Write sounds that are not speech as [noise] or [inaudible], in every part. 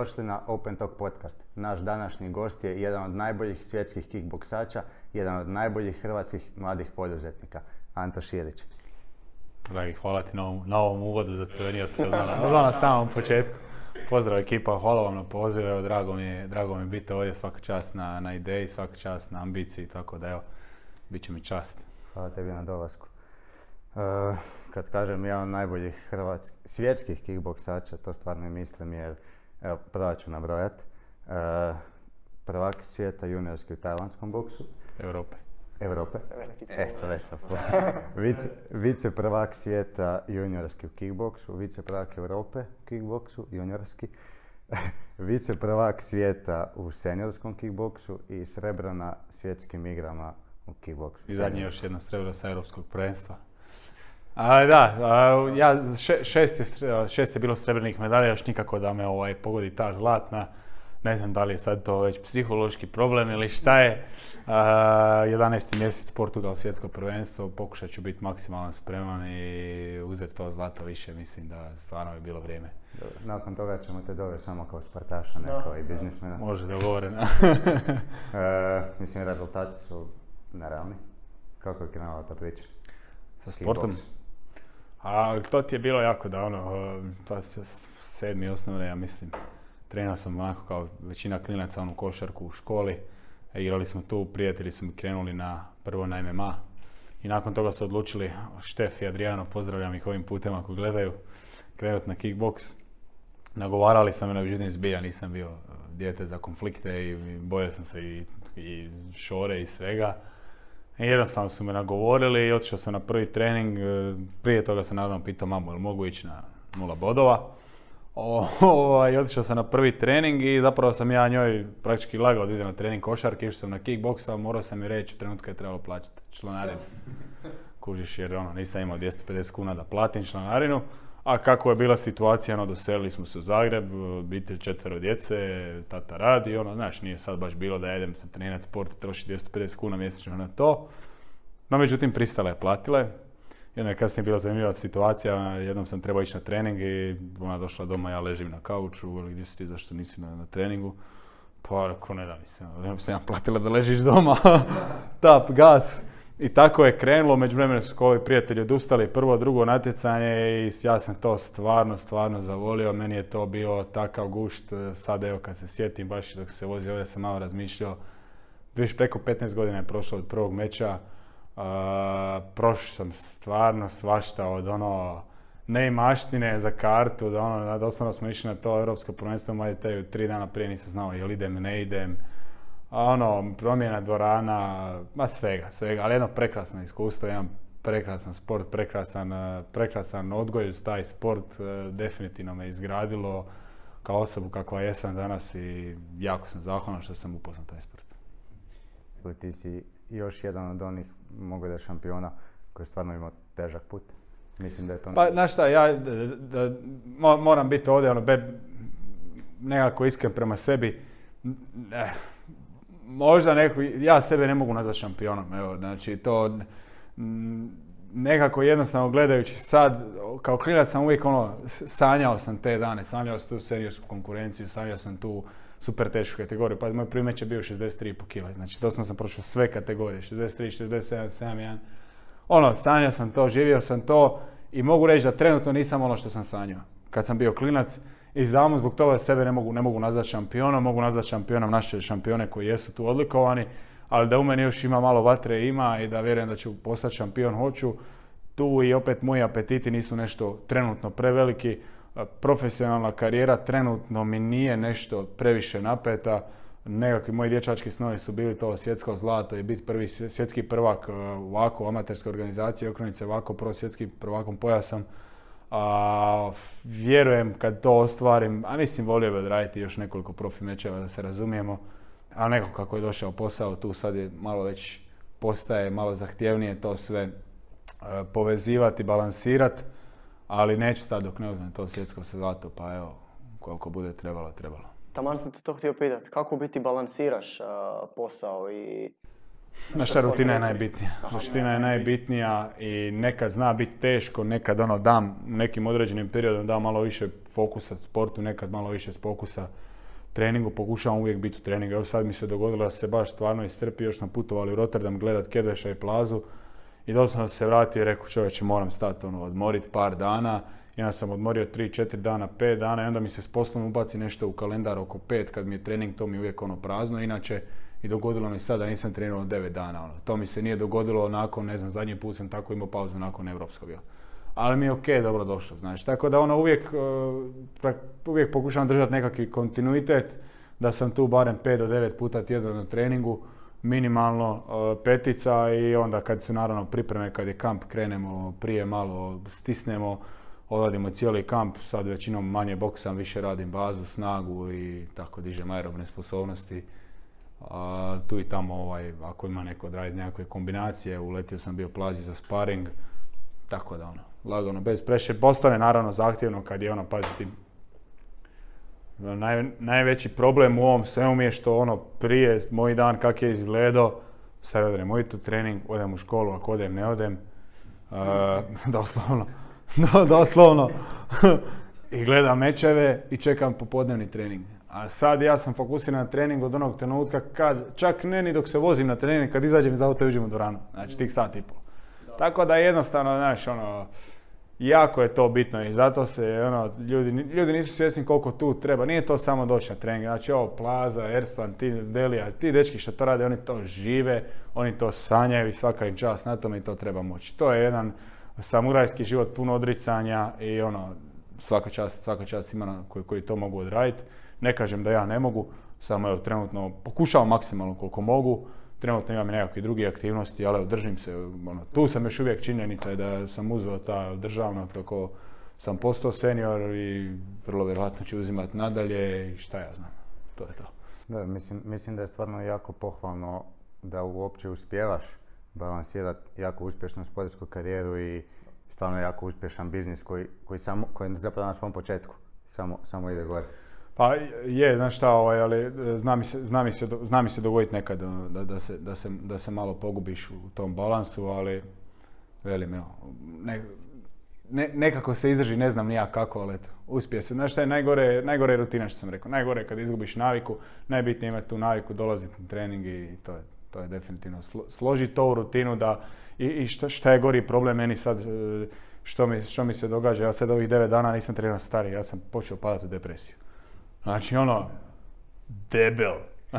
dobrodošli na Open Talk podcast. Naš današnji gost je jedan od najboljih svjetskih kickboksača, jedan od najboljih hrvatskih mladih poduzetnika, Anto Širić. Dragi, hvala ti na ovom, uvodu, zacrvenio se odmah na samom početku. Pozdrav ekipa, hvala vam na pozivu, evo, drago mi je, drago mi biti ovdje, svaka čast na, na ideji, svaka čast na ambiciji, tako da evo, bit će mi čast. Hvala tebi na dolasku. Uh, kad kažem jedan od najboljih hrvatskih, svjetskih kickboksača, to stvarno mislim jer, evo, prva ću nabrojat. Uh, prvak svijeta juniorski u tajlandskom boksu. Europe. Europe. Eto, [laughs] vice, vice prvak svijeta juniorski u kickboksu, vice prvak Europe u kickboksu, juniorski. [laughs] vice prvak svijeta u seniorskom kickboksu i srebro na svjetskim igrama u kickboksu. I zadnje još jedno srebro sa europskog prvenstva. A, da, ja, šest, je, šest je bilo srebrnih medalja, još nikako da me ovaj, pogodi ta zlatna. Ne znam da li je sad to već psihološki problem ili šta je. Uh, 11. mjesec Portugal svjetsko prvenstvo, pokušat ću biti maksimalno spreman i uzeti to zlato više, mislim da stvarno je bilo vrijeme. nakon toga ćemo te dovesti samo kao sportaša, ne kao i biznismena. Može, dogovoreno. [laughs] e, mislim, rezultati su nerealni. Kako je krenula ta priča? Sa sportom? A to ti je bilo jako da ono, sedmi osnovne, ja mislim. Trenirao sam onako kao većina klinaca onu košarku u školi. E, igrali smo tu, prijatelji su mi krenuli na prvo na MMA. I nakon toga su odlučili, Štef i Adriano, pozdravljam ih ovim putem ako gledaju, krenuti na kickbox. Nagovarali sam me, na međutim zbija, nisam bio e, dijete za konflikte i bojao sam se i, i šore i svega. I jednostavno su me nagovorili i otišao sam na prvi trening. E, prije toga sam naravno pitao mamu, jel mogu ići na nula bodova. [laughs] Ovaj, otišao sam na prvi trening i zapravo sam ja njoj praktički lagao da idem na trening košarke, išao sam na kickbox, ali morao sam mi reći u trenutku je trebalo plaćati članarinu. Kužiš jer ono, nisam imao 250 kuna da platim članarinu. A kako je bila situacija, ono, doselili smo se u Zagreb, obitelj četvero djece, tata radi, ono, znaš, nije sad baš bilo da jedem se trenirati sport i troši 250 kuna mjesečno na to. No, međutim, pristala je platile. Jedna je kasnije bila zanimljiva situacija, jednom sam trebao ići na trening i ona došla doma, ja ležim na kauču, ili gdje si ti, zašto nisi na, treningu? Pa, rekao, ne da mi se, ja platila da ležiš doma, [laughs] tap, gas. I tako je krenulo, među vremenu su ovi prijatelji odustali prvo, drugo natjecanje i ja sam to stvarno, stvarno zavolio. Meni je to bio takav gušt, sad evo kad se sjetim, baš dok se vozi ovdje sam malo razmišljao. Više preko 15 godina je prošlo od prvog meča. Uh, prošao sam stvarno svašta od ono ne maštine za kartu, da ono, doslovno smo išli na to europsko prvenstvo u tri dana prije nisam znao jel idem, ne idem ono, promjena dvorana, ma svega, svega, ali jedno prekrasno iskustvo, jedan prekrasan sport, prekrasan, e, prekrasan odgoj uz taj sport, e, definitivno me izgradilo kao osobu kakva jesam danas i jako sam zahvalan što sam upoznao taj sport. Ti si još jedan od onih, mogu da je šampiona, koji stvarno imao težak put. Mislim da je to... Pa, znaš šta, ja da, moram biti ovdje, ono, be, nekako iskren prema sebi. Eh, možda neko, ja sebe ne mogu nazvati šampionom, evo, znači to nekako jednostavno gledajući sad, kao klinac sam uvijek ono, sanjao sam te dane, sanjao sam tu seriorsku konkurenciju, sanjao sam tu super tešku kategoriju, pa moj prvi meč je bio 63,5 kg, znači doslovno sam prošao sve kategorije, 63, 67, 71, ono, sanjao sam to, živio sam to i mogu reći da trenutno nisam ono što sam sanjao. Kad sam bio klinac, i znamo zbog toga sebe ne mogu, ne mogu nazvati šampionom, mogu nazvati šampionom naše šampione koji jesu tu odlikovani, ali da u meni još ima malo vatre ima i da vjerujem da ću postati šampion hoću. Tu i opet moji apetiti nisu nešto trenutno preveliki. Profesionalna karijera trenutno mi nije nešto previše napeta. Nekakvi moji dječački snovi su bili to svjetsko zlato i biti prvi svjetski prvak ovako amaterske organizacije, okrenuti se ovako pro svjetski prvakom pojasam a, vjerujem kad to ostvarim, a mislim volio bi odraditi još nekoliko profi mečeva da se razumijemo, a neko kako je došao posao tu sad je malo već postaje malo zahtjevnije to sve e, povezivati, balansirati, ali neću stati dok ne uzmem to svjetsko zlato, pa evo, koliko bude trebalo, trebalo. Taman sam te to htio pitati, kako biti balansiraš posao i Naša rutina je najbitnija. Rutina je najbitnija i nekad zna biti teško, nekad ono dam nekim određenim periodom dam malo više fokusa sportu, nekad malo više fokusa treningu, pokušavam uvijek biti u treningu. Evo sad mi se dogodilo da se baš stvarno istrpio, još smo putovali u Rotterdam gledat Kedveša i Plazu i doslovno sam se vratio i rekao čovječe moram stati ono, odmorit par dana. Onda sam odmorio 3-4 dana, 5 dana i onda mi se s poslom ubaci nešto u kalendar oko 5 kad mi je trening, to mi je uvijek ono prazno. Inače, i dogodilo mi sad da nisam trenirao 9 dana. Ono. To mi se nije dogodilo nakon, ne znam, zadnji put sam tako imao pauzu nakon evropskog. Ali mi je ok, dobro došlo, znači. Tako da ono uvijek, uh, uvijek pokušavam držati nekakvi kontinuitet, da sam tu barem 5 do 9 puta tjedno na treningu, minimalno uh, petica i onda kad su naravno pripreme, kad je kamp, krenemo prije malo, stisnemo, odradimo cijeli kamp, sad većinom manje boksam, više radim bazu, snagu i tako dižem aerobne sposobnosti. A, tu i tamo, ovaj, ako ima neko odraditi nekakve kombinacije, uletio sam bio plazi za sparing, tako da ono, lagano, bez preše. Postane naravno zahtjevno kad je ono, paziti, naj, najveći problem u ovom svemu mi je što ono prije moj dan kak je izgledao, sad odem u trening, odem u školu, ako odem ne odem, uh, [laughs] doslovno, no, [laughs] doslovno, [laughs] i gledam mečeve i čekam popodnevni trening. A sad ja sam fokusiran na trening od onog trenutka kad, čak ne ni dok se vozim na trening, kad izađem iz auta i uđem u dvoranu. Znači tih sat i pol. Tako da jednostavno, znaš, ono, jako je to bitno i zato se, ono, ljudi, ljudi nisu svjesni koliko tu treba. Nije to samo doći na trening. Znači ovo Plaza, Ersan, ti Delija, ti dečki što to rade, oni to žive, oni to sanjaju i svaka im čast na tome i to treba moći. To je jedan samurajski život puno odricanja i ono, svaka čast, svaka čast ima koji, koji to mogu odraditi. Ne kažem da ja ne mogu, samo evo trenutno pokušavam maksimalno koliko mogu. Trenutno imam i nekakve druge aktivnosti, ali držim se, ono, tu sam još uvijek činjenica da sam uzeo ta državna, tako sam postao senior i vrlo vjerojatno ću uzimati nadalje i šta ja znam, to je to. Da, mislim, mislim da je stvarno jako pohvalno da uopće uspijevaš balansirati jako uspješnu sportsku karijeru i stvarno jako uspješan biznis koji, koji, samo, koji je zapravo na svom početku, samo, samo ide gore. Pa je, znaš šta, ovaj, ali e, zna mi se, zna mi se, zna mi se dogoditi nekad ono, da, da, se, da, se, da se malo pogubiš u tom balansu, ali velim, evo, ne, ne, nekako se izdrži, ne znam ni ja kako, ali eto, uspije se. Znaš šta je najgore, najgore je rutina što sam rekao. Najgore je kad izgubiš naviku, najbitnije je imati tu naviku, dolaziti na trening i to je, to je definitivno. Složi to u rutinu da, i, i šta, šta je gori problem meni sad, e, što mi, što mi se događa, ja sad ovih devet dana nisam trenirao stari, ja sam počeo padati u depresiju. Znači ono, debel. [laughs]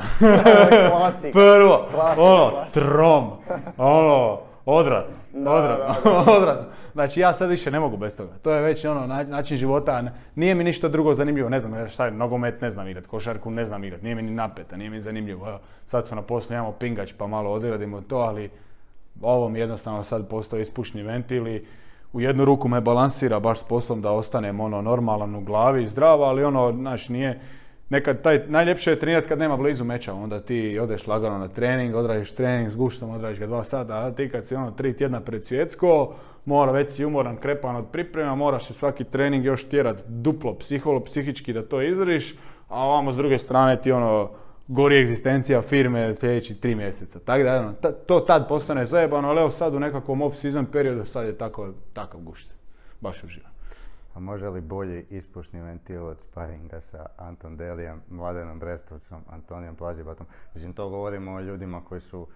Prvo, ono, trom, ono, odvratno, odvratno, [laughs] odvratno. Znači ja sad više ne mogu bez toga. To je već ono način života. Nije mi ništa drugo zanimljivo. Ne znam šta je, nogomet ne znam igrat, košarku ne znam igrat. Nije mi ni napeta, nije mi zanimljivo. Evo, sad smo na poslu, imamo pingač pa malo odradimo to, ali ovo mi jednostavno sad postoji ispušni ventil i u jednu ruku me balansira baš s poslom da ostanem ono normalan u glavi, zdrav, ali ono, znaš, nije, nekad taj, najljepše je trenirati kad nema blizu meča, onda ti odeš lagano na trening, odradiš trening s guštom, odradiš ga dva sata, a ti kad si ono tri tjedna pred svjetsko, mora već si umoran, krepan od priprema, moraš se svaki trening još tjerat duplo, psiholo, psihički da to izriš, a ovamo s druge strane ti ono, gori egzistencija firme sljedeći tri mjeseca. Tako da, ono, to tad postane zajebano, ali evo sad u nekakvom off-season periodu sad je tako, takav gušt. Baš uživam. A može li bolji ispušni ventil od sparinga sa Anton Delijem, Mladenom Brestovcom, Antonijom Plazibatom? Mislim, to govorimo o ljudima koji su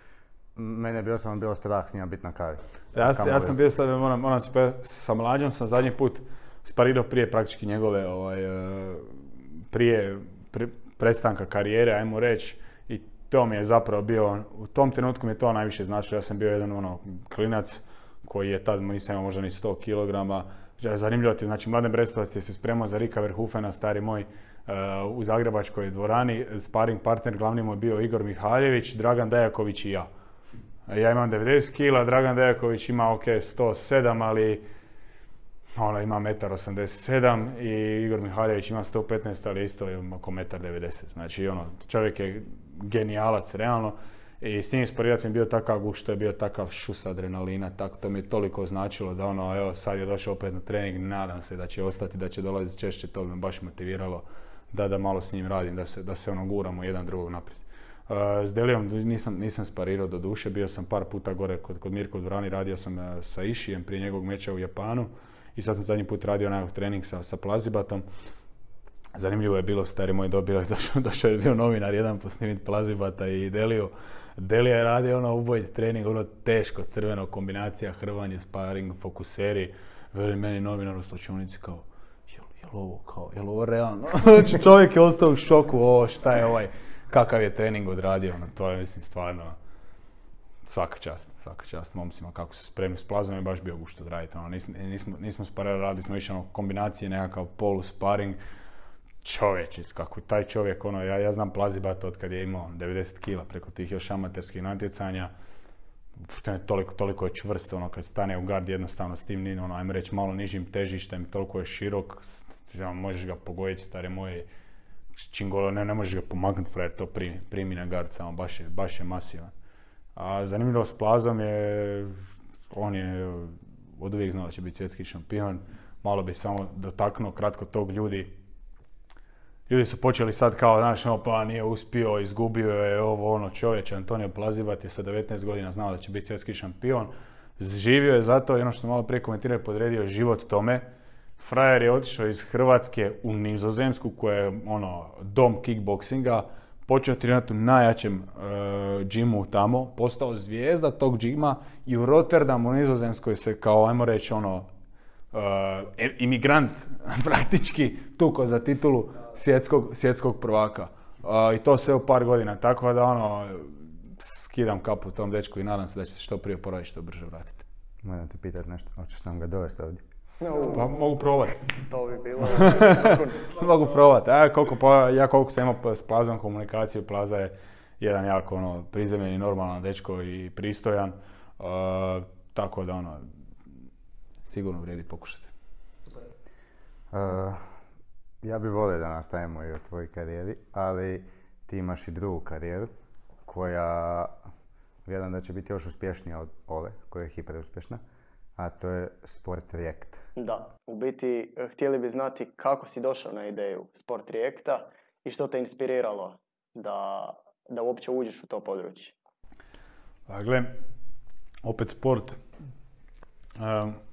Mene bi osobno bilo strah s njima biti na kavi. Ja, ja sam bio sad, moram, moram sa mlađom sam zadnji put sparirao prije praktički njegove, ovaj, eh, prije, prestanka karijere, ajmo reći, i to mi je zapravo bio, u tom trenutku mi je to najviše značilo, ja sam bio jedan ono, klinac koji je tad, nisam imao možda ni 100 kg, zanimljivo ti, znači Mladen Brestovac je se spremao za Rika Verhufena, stari moj, uh, u Zagrebačkoj dvorani, sparing partner glavni mu je bio Igor Mihaljević, Dragan Dejaković i ja. Ja imam 90 kg, Dragan Dejaković ima ok 107, ali ono ima 1,87 m i Igor Mihaljević ima 115, ali isto je oko 1,90 Znači, ono, čovjek je genijalac, realno. I s njim sparirati mi bio takav guš, što je bio takav šus adrenalina, tako to mi je toliko značilo da ono, evo, sad je došao opet na trening, nadam se da će ostati, da će dolaziti češće, to me baš motiviralo da, da malo s njim radim, da se, da se ono guramo jedan drugog naprijed. Uh, s Delijom nisam, nisam sparirao do duše, bio sam par puta gore kod, kod Mirko Dvorani, radio sam uh, sa Išijem prije njegovog meča u Japanu i sad sam zadnji put radio nekakav trening sa, sa Plazibatom. Zanimljivo je bilo, stari moj dobio, [laughs] došao, došao je bio novinar jedan posnimit Plazibata i Delio. Delija je radio ono ubojit trening, ono teško, crveno, kombinacija, hrvanje, sparing, fokuseri. Veli meni novinar u slučajnici kao, jel, jel ovo kao, jel ovo realno? [laughs] znači čovjek je ostao u šoku, o šta je ovaj, kakav je trening odradio, ono, to je mislim stvarno svaka čast, svaka čast momcima kako su spremni s plazom je baš bio gušto odraditi. Ono, nismo, nismo, sparali, radili smo više ono kombinacije, nekakav polu sparing, čovječe, kako taj čovjek, ono, ja, ja znam Plazibata od kad je imao 90 kila preko tih još amaterskih natjecanja, toliko, toliko je čvrst, ono, kad stane u gard jednostavno s tim, ono, ajmo reći, malo nižim težištem, toliko je širok, možeš ga pogoditi, stare moje, čingolo, ne, ne možeš ga pomaknuti, frajer, to primi, primi na gard, samo baš baš je masivan. A zanimljivo s Plazom je, on je od uvijek znao da će biti svjetski šampion, malo bi samo dotaknuo kratko tog ljudi, ljudi su počeli sad kao, znaš, ono, pa nije uspio, izgubio je ovo, ono, čovječ, Antonio Plazivat je sa 19 godina znao da će biti svjetski šampion. Živio je zato, ono što sam malo prije komentirao, podredio život tome. Frajer je otišao iz Hrvatske u Nizozemsku, koja je, ono, dom kickboxinga, počeo trenirati u najjačem uh, džimu tamo, postao zvijezda tog džima i u Rotterdamu u Nizozemskoj se kao, ajmo reći, ono, uh, imigrant [laughs] praktički tuko za titulu svjetskog, svjetskog prvaka. I to sve u par godina, tako da ono, skidam kapu tom dečku i nadam se da će se što prije oporaviti, što brže vratiti. Moram te pitati nešto, hoćeš nam ga dovesti ovdje? Pa mogu probati. To bi bilo. [laughs] mogu probati. Ja koliko, pa, ja koliko sam imao s Plazom komunikaciju, Plaza je jedan jako ono, prizemljeni, normalan dečko i pristojan. tako da ono, sigurno vrijedi pokušati. Super. Ja bih volio da nastavimo i o tvojoj karijeri, ali ti imaš i drugu karijeru koja vjerujem da će biti još uspješnija od ove, koja je hiper uspješna, a to je Sport React. Da, u biti eh, htjeli bi znati kako si došao na ideju Sport Reacta i što te inspiriralo da, da uopće uđeš u to područje. Pa gle, opet sport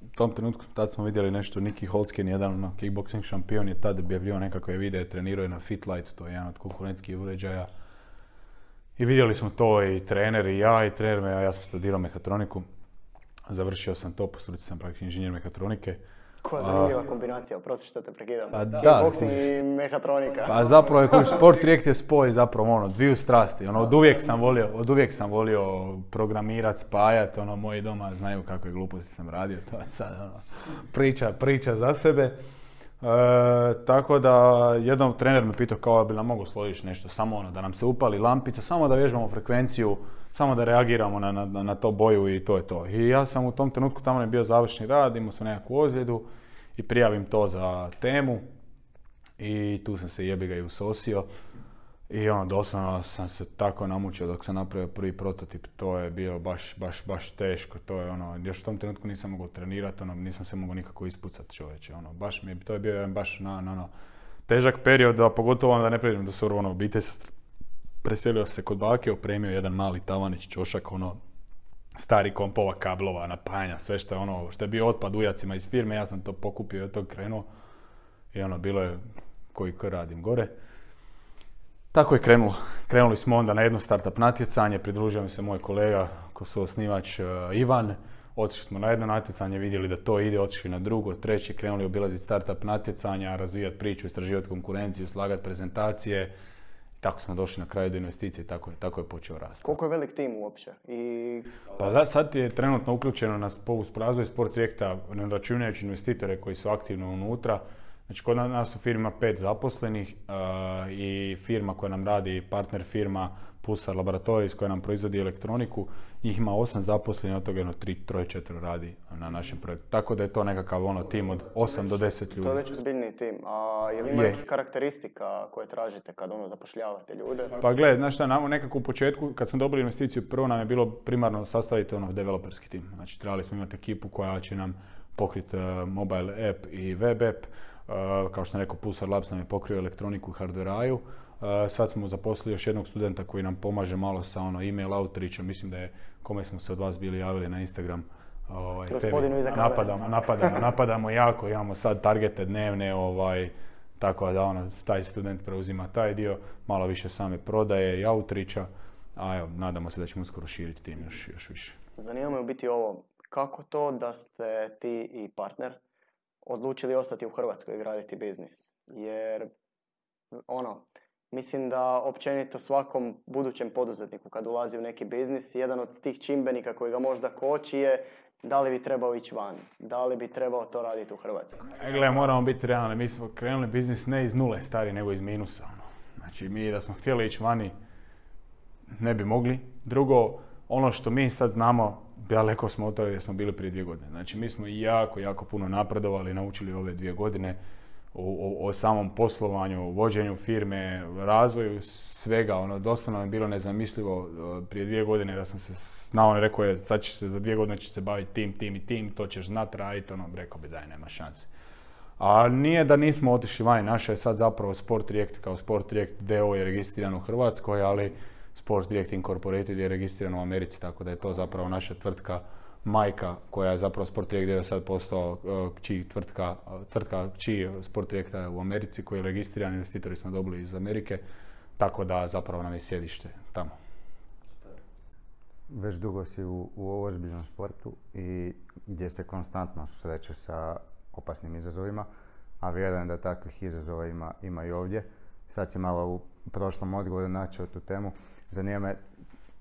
u tom trenutku tad smo vidjeli nešto, Niki Holskin, jedan ono, kickboxing šampion je tad objavljivao nekakve videe, trenirao je na Fitlight, to je jedan od konkurentskih uređaja. I vidjeli smo to i trener i ja i trener me, ja sam studirao mehatroniku. Završio sam to, po struci sam praktički inženjer mehatronike. Koja zanimljiva kombinacija, oprosti što te prekidam. Pa da. i mehatronika. Pa zapravo je koji sport rijekt je spoj zapravo ono, dviju strasti. Ono, od uvijek sam volio, od uvijek sam volio programirat, spajat, ono, moji doma znaju kakve gluposti sam radio, to je sad ono, priča, priča za sebe. E, tako da jednom trener me pitao kao bi nam mogu složiti nešto, samo ono, da nam se upali lampica, samo da vježbamo frekvenciju, samo da reagiramo na, na, na to boju i to je to. I ja sam u tom trenutku, tamo je bio završni rad, imao sam nekakvu ozljedu i prijavim to za temu i tu sam se jebi ga i usosio. I ono, doslovno sam se tako namučio dok sam napravio prvi prototip, to je bio baš, baš, baš teško, to je ono, još u tom trenutku nisam mogao trenirati, ono, nisam se mogao nikako ispucati čovječe, ono, baš mi to je bio jedan baš na, na, ono, težak period, a pogotovo ono da ne prijeđem do surovno obitelj preselio se kod bake, opremio jedan mali tavanić, čošak, ono, stari kompova, kablova, napajanja, sve što je ono, što je bio otpad ujacima iz firme, ja sam to pokupio i od tog krenuo. I ono, bilo je koji k radim gore. Tako je krenulo. Krenuli smo onda na jedno startup natjecanje, pridružio mi se moj kolega, ko su osnivač uh, Ivan. Otišli smo na jedno natjecanje, vidjeli da to ide, otišli na drugo, treće, krenuli obilaziti startup natjecanja, razvijati priču, istraživati konkurenciju, slagati prezentacije, tako smo došli na kraju do investicije, tako je, tako je počeo rasti. Koliko je velik tim uopće? I... Pa da, sad je trenutno uključeno na razvoj sport projekta, ne računajući investitore koji su aktivno unutra. Znači, kod nas u firma pet zaposlenih i firma koja nam radi, partner firma Pulsar Laboratorijs koja nam proizvodi elektroniku, njih ima osam zaposlenih, od toga jedno tri, troje, četvro radi na našem projektu. Tako da je to nekakav ono tim od 8 do 10 ljudi. To je već ozbiljni tim. A je li ima nekih karakteristika koje tražite kad ono zapošljavate ljude? Pa gledaj, znaš šta, nam nekako u početku, kad smo dobili investiciju, prvo nam je bilo primarno sastaviti ono developerski tim. Znači, trebali smo imati ekipu koja će nam pokriti uh, mobile app i web app. Uh, kao što sam rekao, Pulsar Labs nam je pokrio elektroniku i hardveraju. Uh, sad smo zaposlili još jednog studenta koji nam pomaže malo sa ono email outreachom. Mislim da je kome smo se od vas bili javili na Instagram. Ovaj, napadamo, napadamo, [laughs] napadamo jako, imamo sad targete dnevne, ovaj, Tako da ono, taj student preuzima taj dio, malo više same prodaje i autrića, a evo, nadamo se da ćemo uskoro širiti tim još, još više. Zanima me u biti ovo, kako to da ste ti i partner odlučili ostati u Hrvatskoj i graditi biznis? Jer, ono, mislim da općenito svakom budućem poduzetniku kad ulazi u neki biznis, jedan od tih čimbenika koji ga možda koči je da li bi trebao ići van, da li bi trebao to raditi u Hrvatskoj. E, gle, moramo biti realni, mi smo krenuli biznis ne iz nule stari, nego iz minusa. Ono. Znači, mi da smo htjeli ići vani, ne bi mogli. Drugo, ono što mi sad znamo, daleko smo od toga gdje smo bili prije dvije godine. Znači, mi smo jako, jako puno napredovali, naučili ove dvije godine o, o, samom poslovanju, vođenju firme, razvoju svega. Ono, doslovno je bilo nezamislivo e, prije dvije godine da sam se znao, on rekao je sad će se, za dvije godine će se baviti tim, tim i tim, to ćeš znat raditi, ono, rekao bi daj, nema šanse. A nije da nismo otišli vani, naša je sad zapravo Sport React kao Sport React DO je registriran u Hrvatskoj, ali Sport React Incorporated je registriran u Americi, tako da je to zapravo naša tvrtka majka koja je zapravo Sport Direct gdje je sad postao uh, čiji tvrtka, tvrtka čiji Sport Directa u Americi koji je registriran, investitori smo dobili iz Amerike, tako da zapravo nam je sjedište tamo. Već dugo si u, u ozbiljnom sportu i gdje se konstantno susrećeš sa opasnim izazovima, a vjerujem da takvih izazova ima, ima i ovdje. Sad si malo u prošlom odgovoru načeo tu temu. Zanima me,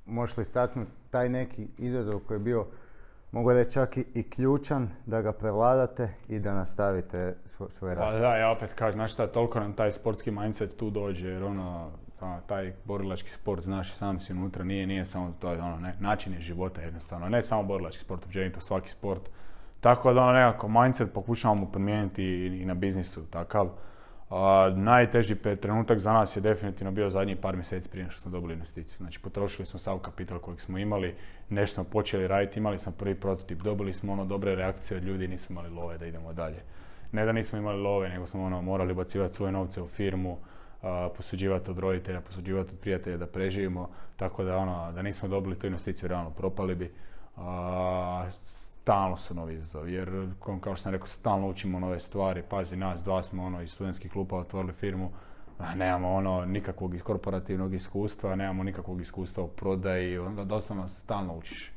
možeš li istaknuti taj neki izazov koji je bio mogu reći čak i, ključan da ga prevladate i da nastavite svoj rad. Pa da, ja opet kažem, znaš šta, toliko nam taj sportski mindset tu dođe, jer ono, taj borilački sport, znaš, sam si unutra, nije, nije samo to, ono, ne, način je života jednostavno, ne samo borilački sport, općenito svaki sport. Tako da ono nekako mindset pokušavamo promijeniti i, i na biznisu, takav. A, najteži trenutak za nas je definitivno bio zadnjih par mjeseci prije što smo dobili investiciju. Znači potrošili smo sav kapital kojeg smo imali, nešto smo počeli raditi, imali smo prvi prototip, dobili smo ono dobre reakcije od ljudi, nismo imali love da idemo dalje. Ne da nismo imali love, nego smo ono morali bacivati svoje novce u firmu, posuđivati od roditelja, posuđivati od prijatelja da preživimo, tako da ono, da nismo dobili tu investiciju, realno propali bi stalno su novi izazovi, jer kao što sam rekao, stalno učimo nove stvari, pazi nas, dva smo ono iz studentskih klupa otvorili firmu, nemamo ono nikakvog korporativnog iskustva, nemamo nikakvog iskustva u prodaji, onda doslovno stalno učiš.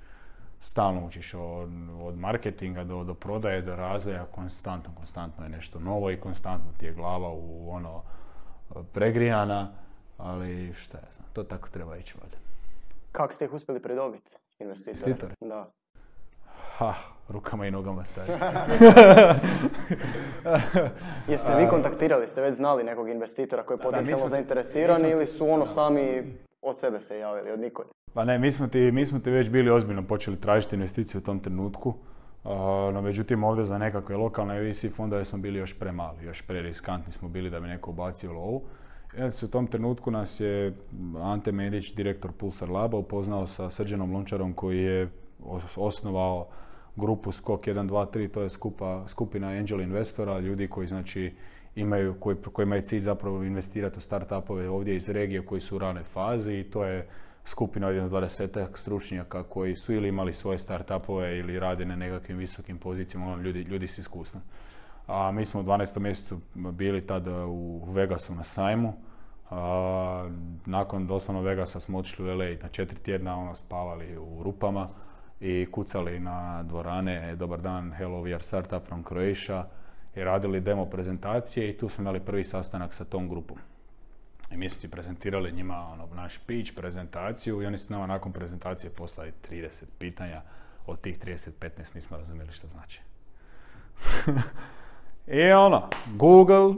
Stalno učiš od, od marketinga do, do prodaje, do razvoja, konstantno, konstantno je nešto novo i konstantno ti je glava u ono pregrijana, ali šta ja znam, to tako treba ići valjda. Kako ste ih uspjeli pridobiti? Investitore? Da ha, rukama i nogama stavi. [laughs] Jeste vi kontaktirali, ste već znali nekog investitora koji je potencijalno zainteresiran ili su ono sami od sebe se javili, od nikog? Pa ne, mi smo, ti, mi smo ti već bili ozbiljno počeli tražiti investiciju u tom trenutku. no međutim ovdje za nekakve lokalne VC fondove smo bili još premali, još preriskantni smo bili da bi neko ubacio lovu. Jer u tom trenutku nas je Ante Medić, direktor Pulsar Laba, upoznao sa Srđanom Lončarom koji je osnovao grupu Skok 1, 2, 3, to je skupa, skupina angel investora, ljudi koji znači imaju, koji, kojima je cilj zapravo investirati u startupove ovdje iz regije koji su u ranoj fazi i to je skupina od 20 stručnjaka koji su ili imali svoje startupove ili rade na nekakvim visokim pozicijama, ono, ljudi, ljudi s iskustvom. A mi smo u 12. mjesecu bili tada u Vegasu na sajmu. A, nakon doslovno Vegasa smo otišli u LA na četiri tjedna, ono, spavali u rupama i kucali na dvorane Dobar dan, hello, we are startup from Croatia i radili demo prezentacije i tu smo imali prvi sastanak sa tom grupom. I mi ti prezentirali njima ono, naš pitch, prezentaciju i oni su nama nakon prezentacije poslali 30 pitanja. Od tih 30-15 nismo razumjeli što znači. [laughs] I ono, Google,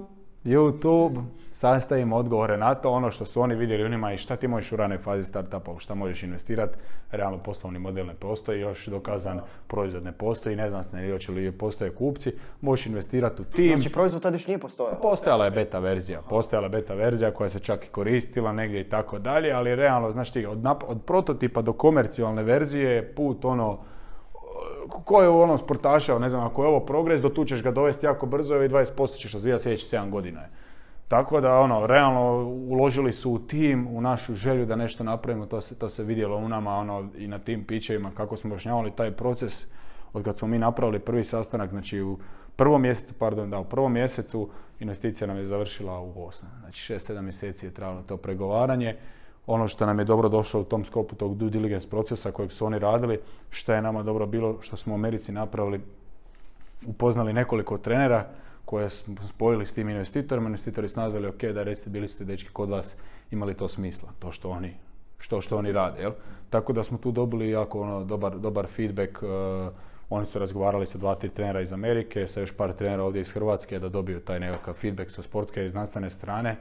YouTube, sastavim odgovore na to, ono što su oni vidjeli u njima i šta ti možeš u ranoj fazi startupa, u šta možeš investirati, realno poslovni model ne postoji, još dokazan proizvod ne postoji, ne znam se ne hoće li postoje kupci, možeš investirati u tim. Znači proizvod tada još nije postojao? Postojala je beta verzija, postojala je beta verzija koja se čak i koristila negdje i tako dalje, ali realno, znaš ti, od, od prototipa do komercijalne verzije je put ono, ko je u onom sportaša, ne znam, ako je ovo progres, do tu ćeš ga dovesti jako brzo i 20% ćeš razvijati sljedećih 7 godina. Tako da, ono, realno uložili su u tim, u našu želju da nešto napravimo, to se, to se vidjelo u nama, ono, i na tim pićevima, kako smo objašnjavali taj proces od kad smo mi napravili prvi sastanak, znači u prvom mjesecu, pardon, da, u prvom mjesecu investicija nam je završila u Bosnu. Znači 6-7 mjeseci je trajalo to pregovaranje. Ono što nam je dobro došlo u tom skopu tog due diligence procesa kojeg su oni radili, što je nama dobro bilo, što smo u Americi napravili, upoznali nekoliko trenera koje smo spojili s tim investitorima. Investitori su nazvali, ok, da recite, bili ste dečki kod vas, imali to smisla, to što oni, što, što oni rade, jel? Tako da smo tu dobili jako ono, dobar, dobar feedback, uh, oni su razgovarali sa dva, tri trenera iz Amerike, sa još par trenera ovdje iz Hrvatske da dobiju taj nekakav feedback sa sportske i znanstvene strane,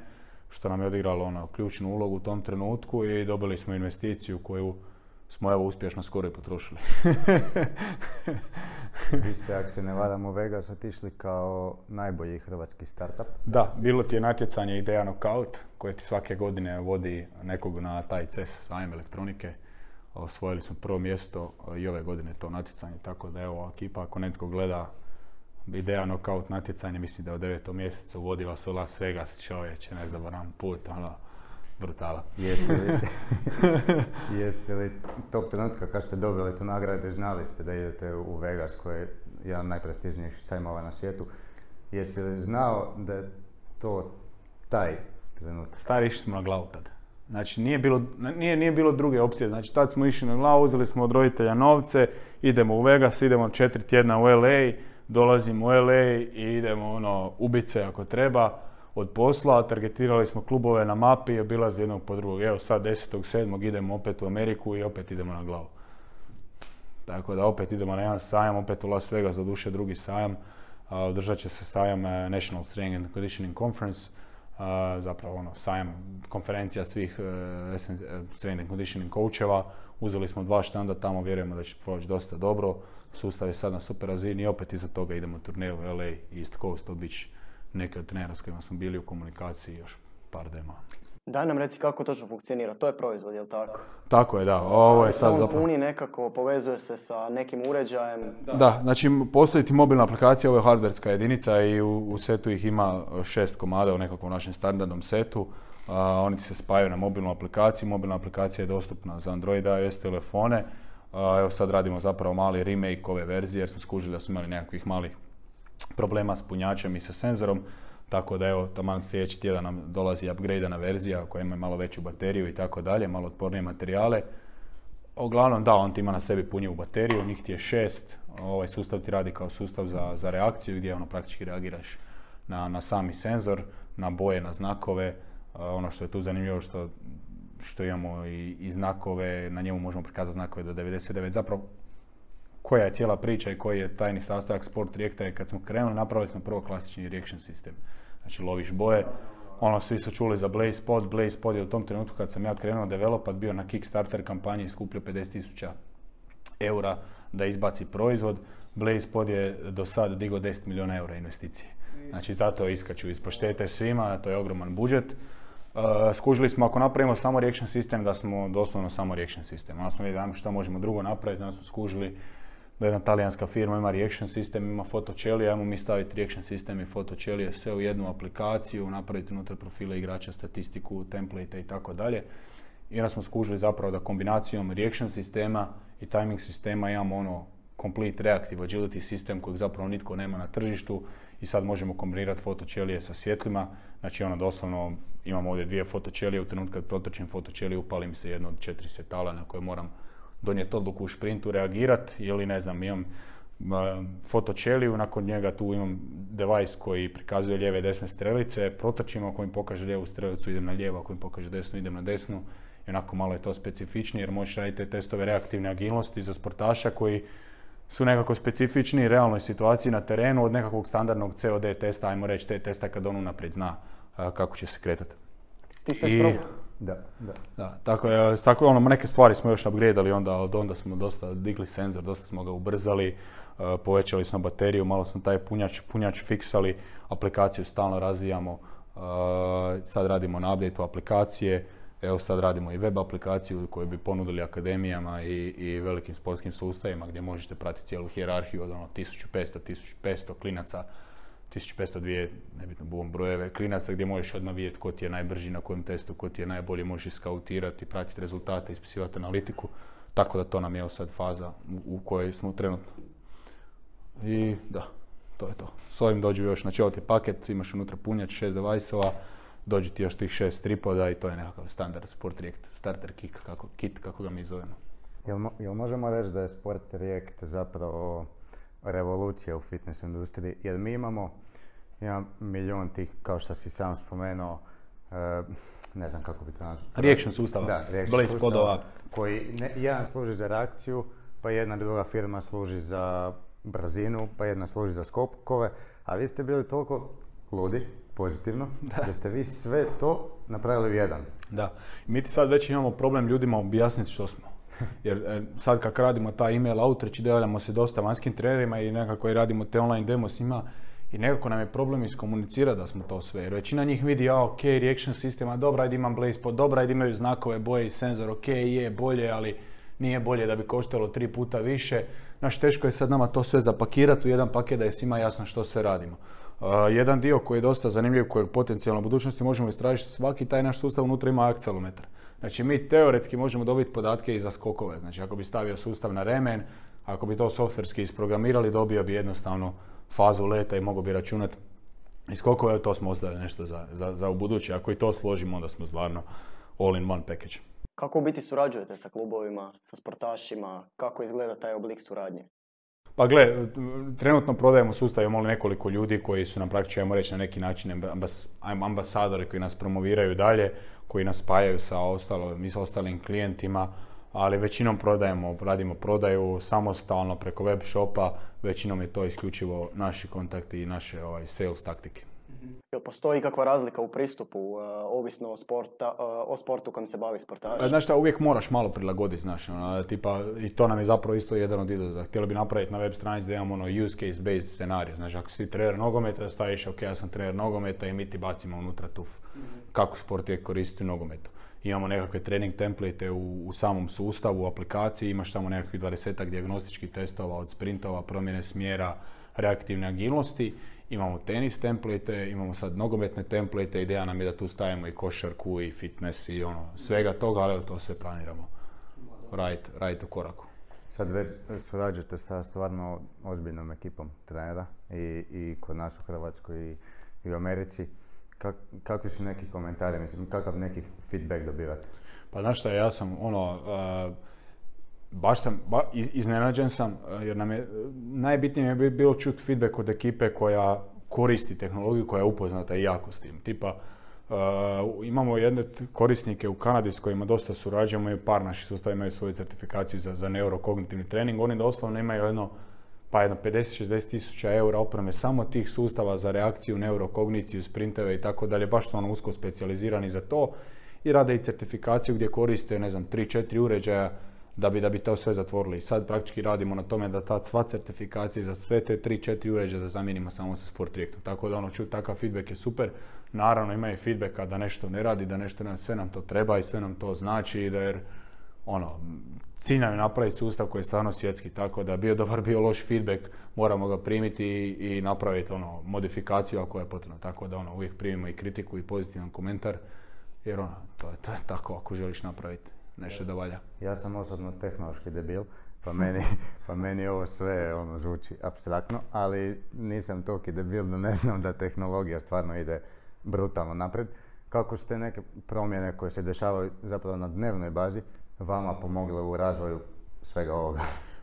što nam je odigralo ono, ključnu ulogu u tom trenutku i dobili smo investiciju koju smo evo uspješno skoro i potrošili. [laughs] [laughs] Vi ste, ako se ne varam, u Vegas otišli kao najbolji hrvatski startup. Da, bilo ti je natjecanje Ideja Knockout koje ti svake godine vodi nekog na taj CES sajam elektronike. Osvojili smo prvo mjesto i ove godine to natjecanje, tako da evo ekipa ako netko gleda Ideja Knockout natjecanje, mislim da je u devetom mjesecu vodi vas u Las Vegas čovječe, ne zaboravim put, ono, brutala. Jesi li, [laughs] jesi li tog trenutka kad ste dobili tu nagradu znali ste da idete u Vegas koji je jedan od najprestižnijih sajmova na svijetu, jesi li znao da je to taj trenutak? Stari išli smo na glavu tad. Znači nije bilo, nije, nije bilo druge opcije, znači tad smo išli na glavu, uzeli smo od roditelja novce, idemo u Vegas, idemo četiri tjedna u LA, dolazimo u LA i idemo ono, ubice ako treba od posla, targetirali smo klubove na mapi i obilazi jednog po drugog. Evo sad 10.7. idemo opet u Ameriku i opet idemo na glavu. Tako da opet idemo na jedan sajam, opet u Las Vegas, za duše drugi sajam. održat će se sajam e, National Strength and Conditioning Conference, zapravo ono, sajam konferencija svih uh, strength and conditioning coacheva. Uzeli smo dva štanda tamo, vjerujemo da će proći dosta dobro. Sustav je sad na super razini i opet iza toga idemo turneju u LA East Coast, to neke od trenera s kojima smo bili u komunikaciji još par dema. Daj nam reci kako točno funkcionira, to je proizvod, je li tako? Tako je, da. Ovo je sad zapravo... puni nekako, povezuje se sa nekim uređajem. Da, da znači postoji ti mobilna aplikacija, ovo je hardverska jedinica i u, u, setu ih ima šest komada u nekakvom našem standardnom setu. oni ti se spajaju na mobilnu aplikaciju, mobilna aplikacija je dostupna za Android iOS telefone. Evo sad radimo zapravo mali remake ove verzije jer smo skužili da smo imali nekakvih malih problema s punjačem i sa senzorom, tako da evo, taman sljedeći tjedan nam dolazi upgradeana verzija koja ima malo veću bateriju i tako dalje, malo otpornije materijale. Uglavnom da, on ti ima na sebi punjivu bateriju, njih ti je šest, ovaj sustav ti radi kao sustav za, za reakciju gdje ono praktički reagiraš na, na sami senzor, na boje, na znakove. ono što je tu zanimljivo što, što imamo i, znakove, na njemu možemo prikazati znakove do 99. Zapravo koja je cijela priča i koji je tajni sastojak Sport Reacta i kad smo krenuli napravili smo prvo klasični reaction sistem. Znači loviš boje, ono svi su čuli za Blaze Pod, Blaze Pod je u tom trenutku kad sam ja krenuo developat bio na Kickstarter kampanji i skupljio 50.000 eura da izbaci proizvod. Blaze Pod je do sad digao 10 milijuna eura investicije. Znači zato iskaču iz poštete svima, to je ogroman budžet. Uh, skužili smo ako napravimo samo reaction sistem da smo doslovno samo reaction sistem. Onda smo vidjeli što možemo drugo napraviti, onda smo skužili da jedna talijanska firma ima reaction sistem, ima fotočelije, ajmo mi staviti reaction sistem i fotočelije sve u jednu aplikaciju, napraviti unutar profila igrača, statistiku, template i tako dalje. I onda smo skužili zapravo da kombinacijom reaction sistema i timing sistema imamo ono complete reactive agility sistem kojeg zapravo nitko nema na tržištu i sad možemo kombinirati fotočelije sa svjetlima. Znači ono doslovno imamo ovdje dvije fotočelije, u trenutku kad protrčim fotočeliju upali mi se jedno od četiri svjetala na koje moram donijeti odluku u šprintu, reagirati ili ne znam, imam fotočeliju, nakon njega tu imam device koji prikazuje lijeve i desne strelice, protočim ako mi pokaže lijevu strelicu idem na lijevo, ako mi pokaže desnu idem na desnu i onako malo je to specifičnije jer možeš raditi te testove reaktivne agilnosti za sportaša koji su nekako specifični realnoj situaciji na terenu od nekakvog standardnog COD testa, ajmo reći te testa kad on unaprijed zna kako će se kretati. Ti ste I, da, da. da tako, je, tako ono, neke stvari smo još upgradeali, onda od onda smo dosta digli senzor, dosta smo ga ubrzali, uh, povećali smo bateriju, malo smo taj punjač, punjač fiksali, aplikaciju stalno razvijamo, uh, sad radimo na updateu aplikacije, evo sad radimo i web aplikaciju koju bi ponudili akademijama i, i velikim sportskim sustavima gdje možete pratiti cijelu hijerarhiju od ono 1500, 1500 klinaca 1502, nebitno bom brojeve klinaca gdje možeš odmah vidjeti ko ti je najbrži na kojem testu, ko ti je najbolji, možeš iskautirati, pratiti rezultate, ispisivati analitiku. Tako da to nam je sad faza u, kojoj smo trenutno. I da, To je to. S ovim dođu još, znači ovo ti je paket, imaš unutra punjač, šest device-ova, dođe ti još tih šest tripoda i to je nekakav standard Sport React, starter kit, kako, kit, kako ga mi zovemo. Jel, jel možemo reći da je Sport React zapravo revolucija u fitness industriji? Jer mi imamo, imam milion tih, kao što si sam spomenuo, e, ne znam kako bi to nazvao. Reaction sustava. Da, reaction sustava, koji ne, jedan služi za reakciju, pa jedna druga firma služi za brzinu, pa jedna služi za skopkove, a vi ste bili toliko ludi, pozitivno, da. ste vi sve to napravili u jedan. Da, mi ti sad već imamo problem ljudima objasniti što smo. Jer e, sad kak radimo taj email outreach, javljamo se dosta vanjskim trenerima i nekako i radimo te online demo s njima i nekako nam je problem iskomunicirati da smo to sve. Jer većina njih vidi, a ok, reaction sistema, dobra, ajde imam blaze pod, dobra, ajde imaju znakove, boje i senzor, ok, je bolje, ali nije bolje da bi koštalo tri puta više. Naš teško je sad nama to sve zapakirati u jedan paket da je svima jasno što sve radimo. Jedan dio koji je dosta zanimljiv, kojeg potencijalno u budućnosti možemo istražiti, svaki taj naš sustav unutra ima akcelometar. Znači mi teoretski možemo dobiti podatke i za skokove. Znači ako bi stavio sustav na remen, ako bi to softverski isprogramirali, dobio bi jednostavno fazu leta i mogu bi računati i skokove, to smo ostavili nešto za, za, za u buduće. Ako i to složimo, onda smo stvarno all in one package. Kako u biti surađujete sa klubovima, sa sportašima? Kako izgleda taj oblik suradnje? Pa gle, trenutno prodajemo sustav, imamo nekoliko ljudi koji su nam praktično, ajmo reći, na neki način ambasadori koji nas promoviraju dalje, koji nas spajaju sa ostalo, sa ostalim klijentima, ali većinom prodajemo, radimo prodaju samostalno preko web shopa, većinom je to isključivo naši kontakti i naše ovaj, sales taktike. Jel postoji kakva razlika u pristupu, uh, ovisno o, sporta, uh, o sportu kojim se bavi sportaš? Znaš šta, uvijek moraš malo prilagoditi, znaš, ono, tipa, i to nam je zapravo isto jedan od izazova. Htjeli bi napraviti na web stranici da imamo ono use case based scenarij, znaš, ako si trener nogometa, da staviš, ok, ja sam trener nogometa i mi ti bacimo unutra tuf. Mhm. Kako sport je koristiti u nogometu. Imamo nekakve trening template u, u samom sustavu, u aplikaciji, imaš tamo nekakvih 20 dijagnostičkih testova od sprintova, promjene smjera, reaktivne agilnosti Imamo tenis template, imamo sad nogometne template, ideja nam je da tu stavimo i košarku i fitness i ono, svega toga, ali to sve planiramo raditi right u koraku. Sad već surađujete sa stvarno ozbiljnom ekipom trenera i, i kod nas u Hrvatskoj i, u Americi. Kak, kakvi su neki komentari, mislim, kakav neki feedback dobivate? Pa znaš šta, ja sam ono, baš sam, ba, iznenađen sam, e, jer nam je, najbitnije je bilo čuti feedback od ekipe koja koristi tehnologiju, koja je upoznata i jako s tim. Tipa, uh, imamo jedne korisnike u Kanadi s kojima dosta surađujemo i par naših sustava imaju svoju certifikaciju za, za neurokognitivni trening. Oni doslovno imaju jedno, pa jedno 50-60 tisuća eura opreme samo tih sustava za reakciju, neurokogniciju, sprinteve i tako dalje. Baš su ono usko specijalizirani za to i rade i certifikaciju gdje koriste, ne znam, 3-4 uređaja da bi, da bi to sve zatvorili. Sad praktički radimo na tome da ta sva certifikacija za sve te 3-4 uređaja da zamijenimo samo sa sport reaktom. Tako da ono, čuti takav feedback je super. Naravno ima i feedbacka da nešto ne radi, da nešto ne, sve nam to treba i sve nam to znači da jer ono, cilj nam je napraviti sustav koji je stvarno svjetski, tako da bio dobar, bio loš feedback, moramo ga primiti i, i napraviti ono, modifikaciju ako je potrebno. Tako da ono, uvijek primimo i kritiku i pozitivan komentar, jer ono, to je, to je tako ako želiš napraviti nešto da valja. Ja sam osobno tehnološki debil, pa meni, pa meni ovo sve ono zvuči abstraktno, ali nisam toliki debil da ne znam da tehnologija stvarno ide brutalno napred. Kako su te neke promjene koje se dešavaju zapravo na dnevnoj bazi vama pomogle u razvoju svega ovoga?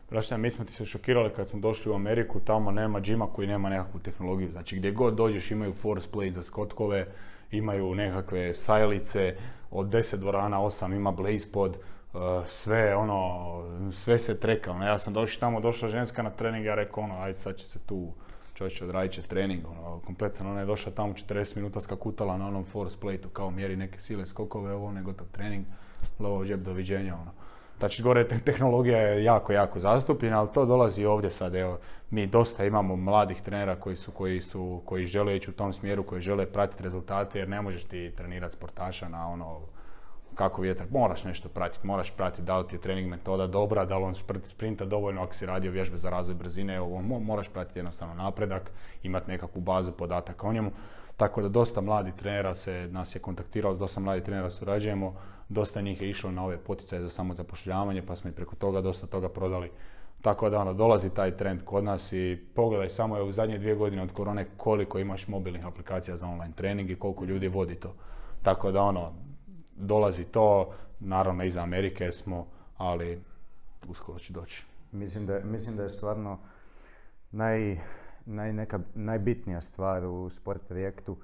Prašta, mi smo ti se šokirali kad smo došli u Ameriku, tamo nema džima koji nema nekakvu tehnologiju. Znači gdje god dođeš imaju force plate za skotkove, imaju nekakve sajlice, od 10 dvorana, 8 ima blaze pod, uh, sve ono, sve se treka. Ono, ja sam došao tamo, došla ženska na trening, ja rekao ono, ajde sad će se tu čovječ odradit će trening, ono, kompletan, ona je došla tamo 40 minuta skakutala na onom force plateu, kao mjeri neke sile skokove, ovo, ne gotov trening, lovo džep, doviđenja, ono. Znači, gore tehnologija je jako, jako zastupljena, ali to dolazi ovdje sad, evo, mi dosta imamo mladih trenera koji su, koji su, koji žele ići u tom smjeru, koji žele pratiti rezultate, jer ne možeš ti trenirati sportaša na ono, kako vjetar, moraš nešto pratiti, moraš pratiti da li ti je trening metoda dobra, da li on sprinta dovoljno ako si radio vježbe za razvoj brzine, ovo, moraš pratiti jednostavno napredak, imati nekakvu bazu podataka o njemu. Tako da dosta mladih trenera se, nas je kontaktiralo, dosta mladih trenera surađujemo, dosta njih je išlo na ove poticaje za samozapošljavanje, pa smo i preko toga dosta toga prodali Tako da ono, dolazi taj trend kod nas i pogledaj samo je u zadnje dvije godine od korone koliko imaš mobilnih aplikacija za online trening i koliko ljudi vodi to. Tako da ono, dolazi to, naravno iz Amerike smo, ali uskoro će doći. Mislim da, mislim da je stvarno naj, naj, neka, najbitnija stvar u sport projektu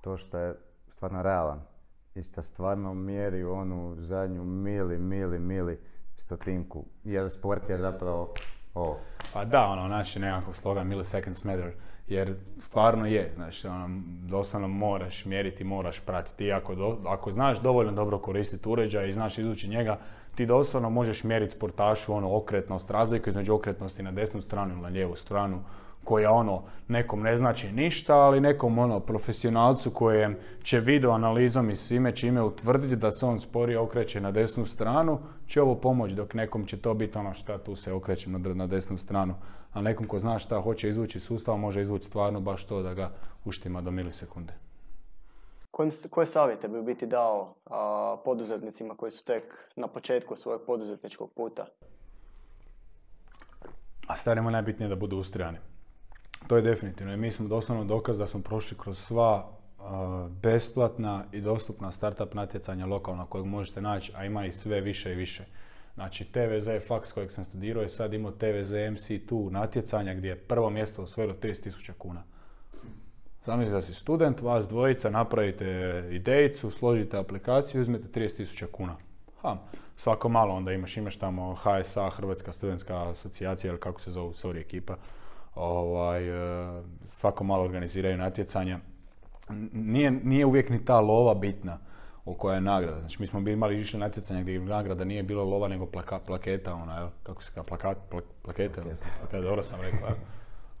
to što je stvarno realan i što stvarno mjeri onu zadnju mili, mili, mili stotinku. Jer sport je zapravo ovo. Pa da, ono, naš je nekakav slogan milliseconds matter, jer stvarno je, znači, ono, doslovno moraš mjeriti, moraš pratiti. Ti ako, ako znaš dovoljno dobro koristiti uređaj i znaš izući njega, ti doslovno možeš mjeriti sportašu ono okretnost, razliku između okretnosti na desnu stranu ili na lijevu stranu, koja ono nekom ne znači ništa, ali nekom ono profesionalcu kojem će video analizom i svime čime utvrditi da se on sporije okreće na desnu stranu, će ovo pomoći dok nekom će to biti ono šta tu se okreće na, desnu stranu. A nekom ko zna šta hoće izvući sustav može izvući stvarno baš to da ga uštima do milisekunde. koje savjete bi biti dao a, poduzetnicima koji su tek na početku svojeg poduzetničkog puta? A starimo najbitnije da budu ustrajani. To je definitivno. I mi smo doslovno dokaz da smo prošli kroz sva besplatna i dostupna startup natjecanja lokalna kojeg možete naći, a ima i sve više i više. Znači TVZ faks kojeg sam studirao je sad imao TVZ MC2 natjecanja gdje je prvo mjesto osvojilo 30.000 kuna. Zamislite da si student, vas dvojica, napravite idejicu, složite aplikaciju, uzmete 30.000 kuna. Ha, svako malo onda imaš, imaš tamo HSA, Hrvatska studentska asocijacija ili kako se zove, sorry ekipa, ovaj, e, svako malo organiziraju natjecanja. Nije, nije uvijek ni ta lova bitna u kojoj je nagrada. Znači mi smo bili imali išli natjecanja gdje nagrada nije bila lova nego plaka, plaketa, ona, jel? kako se kao plakat, plakete, dobro sam rekao.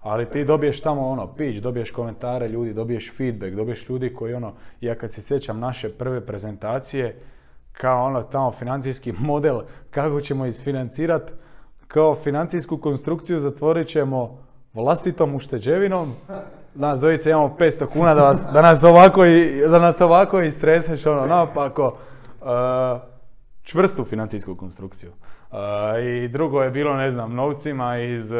Ali ti dobiješ tamo ono, pitch, dobiješ komentare ljudi, dobiješ feedback, dobiješ ljudi koji ono, ja kad se sjećam naše prve prezentacije, kao ono tamo financijski [laughs] model, kako ćemo isfinancirati, kao financijsku konstrukciju zatvorit ćemo vlastitom ušteđevinom, nas dvojice imamo 500 kuna da, vas, da nas ovako i, da nas ovako istreseš ono napako. Uh, čvrstu financijsku konstrukciju. Uh, I drugo je bilo, ne znam, novcima iz uh,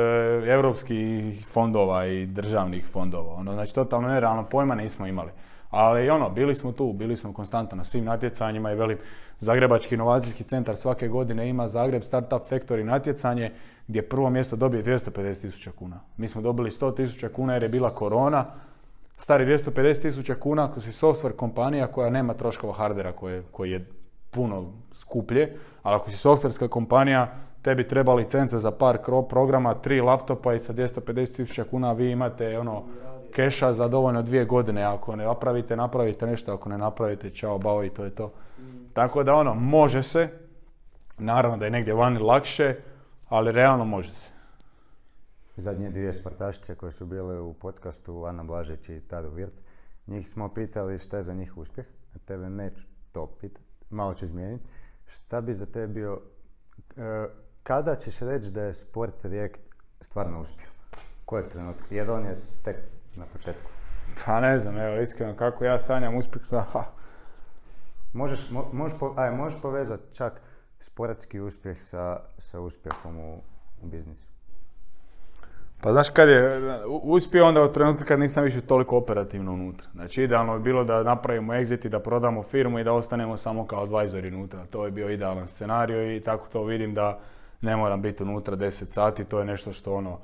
europskih fondova i državnih fondova. Ono, znači, totalno nerealno pojma nismo imali. Ali ono, bili smo tu, bili smo konstantno na svim natjecanjima i velim, Zagrebački inovacijski centar svake godine ima Zagreb Startup Factory natjecanje gdje prvo mjesto dobije 250 tisuća kuna. Mi smo dobili 100 tisuća kuna jer je bila korona. Stari 250 tisuća kuna ako si software kompanija koja nema troškova hardera koji je puno skuplje, ali ako si softverska kompanija, tebi treba licenca za par programa, tri laptopa i sa 250 tisuća kuna vi imate ono keša za dovoljno dvije godine. Ako ne napravite, napravite nešto, ako ne napravite, čao, bao i to je to. Tako da ono, može se, naravno da je negdje vani lakše, ali realno može se. Zadnje dvije sportašice koje su bile u podcastu, Ana Blažić i Tado Virt, njih smo pitali šta je za njih uspjeh, a tebe neću to pitati, malo ću izmijeniti. Šta bi za tebe bio, e, kada ćeš reći da je sport Rijekt stvarno uspio? Kojeg trenutka? Jer on je tek na početku. Pa ne znam, evo iskreno kako ja sanjam uspjeh, ha. Možeš, možeš, aj, možeš povezati čak sportski uspjeh sa, sa uspjehom u, u biznisu? Pa znaš kad je, uspio onda od trenutka kad nisam više toliko operativno unutra. Znači idealno je bilo da napravimo exit i da prodamo firmu i da ostanemo samo kao advisor unutra. To je bio idealan scenario i tako to vidim da ne moram biti unutra 10 sati. To je nešto što ono,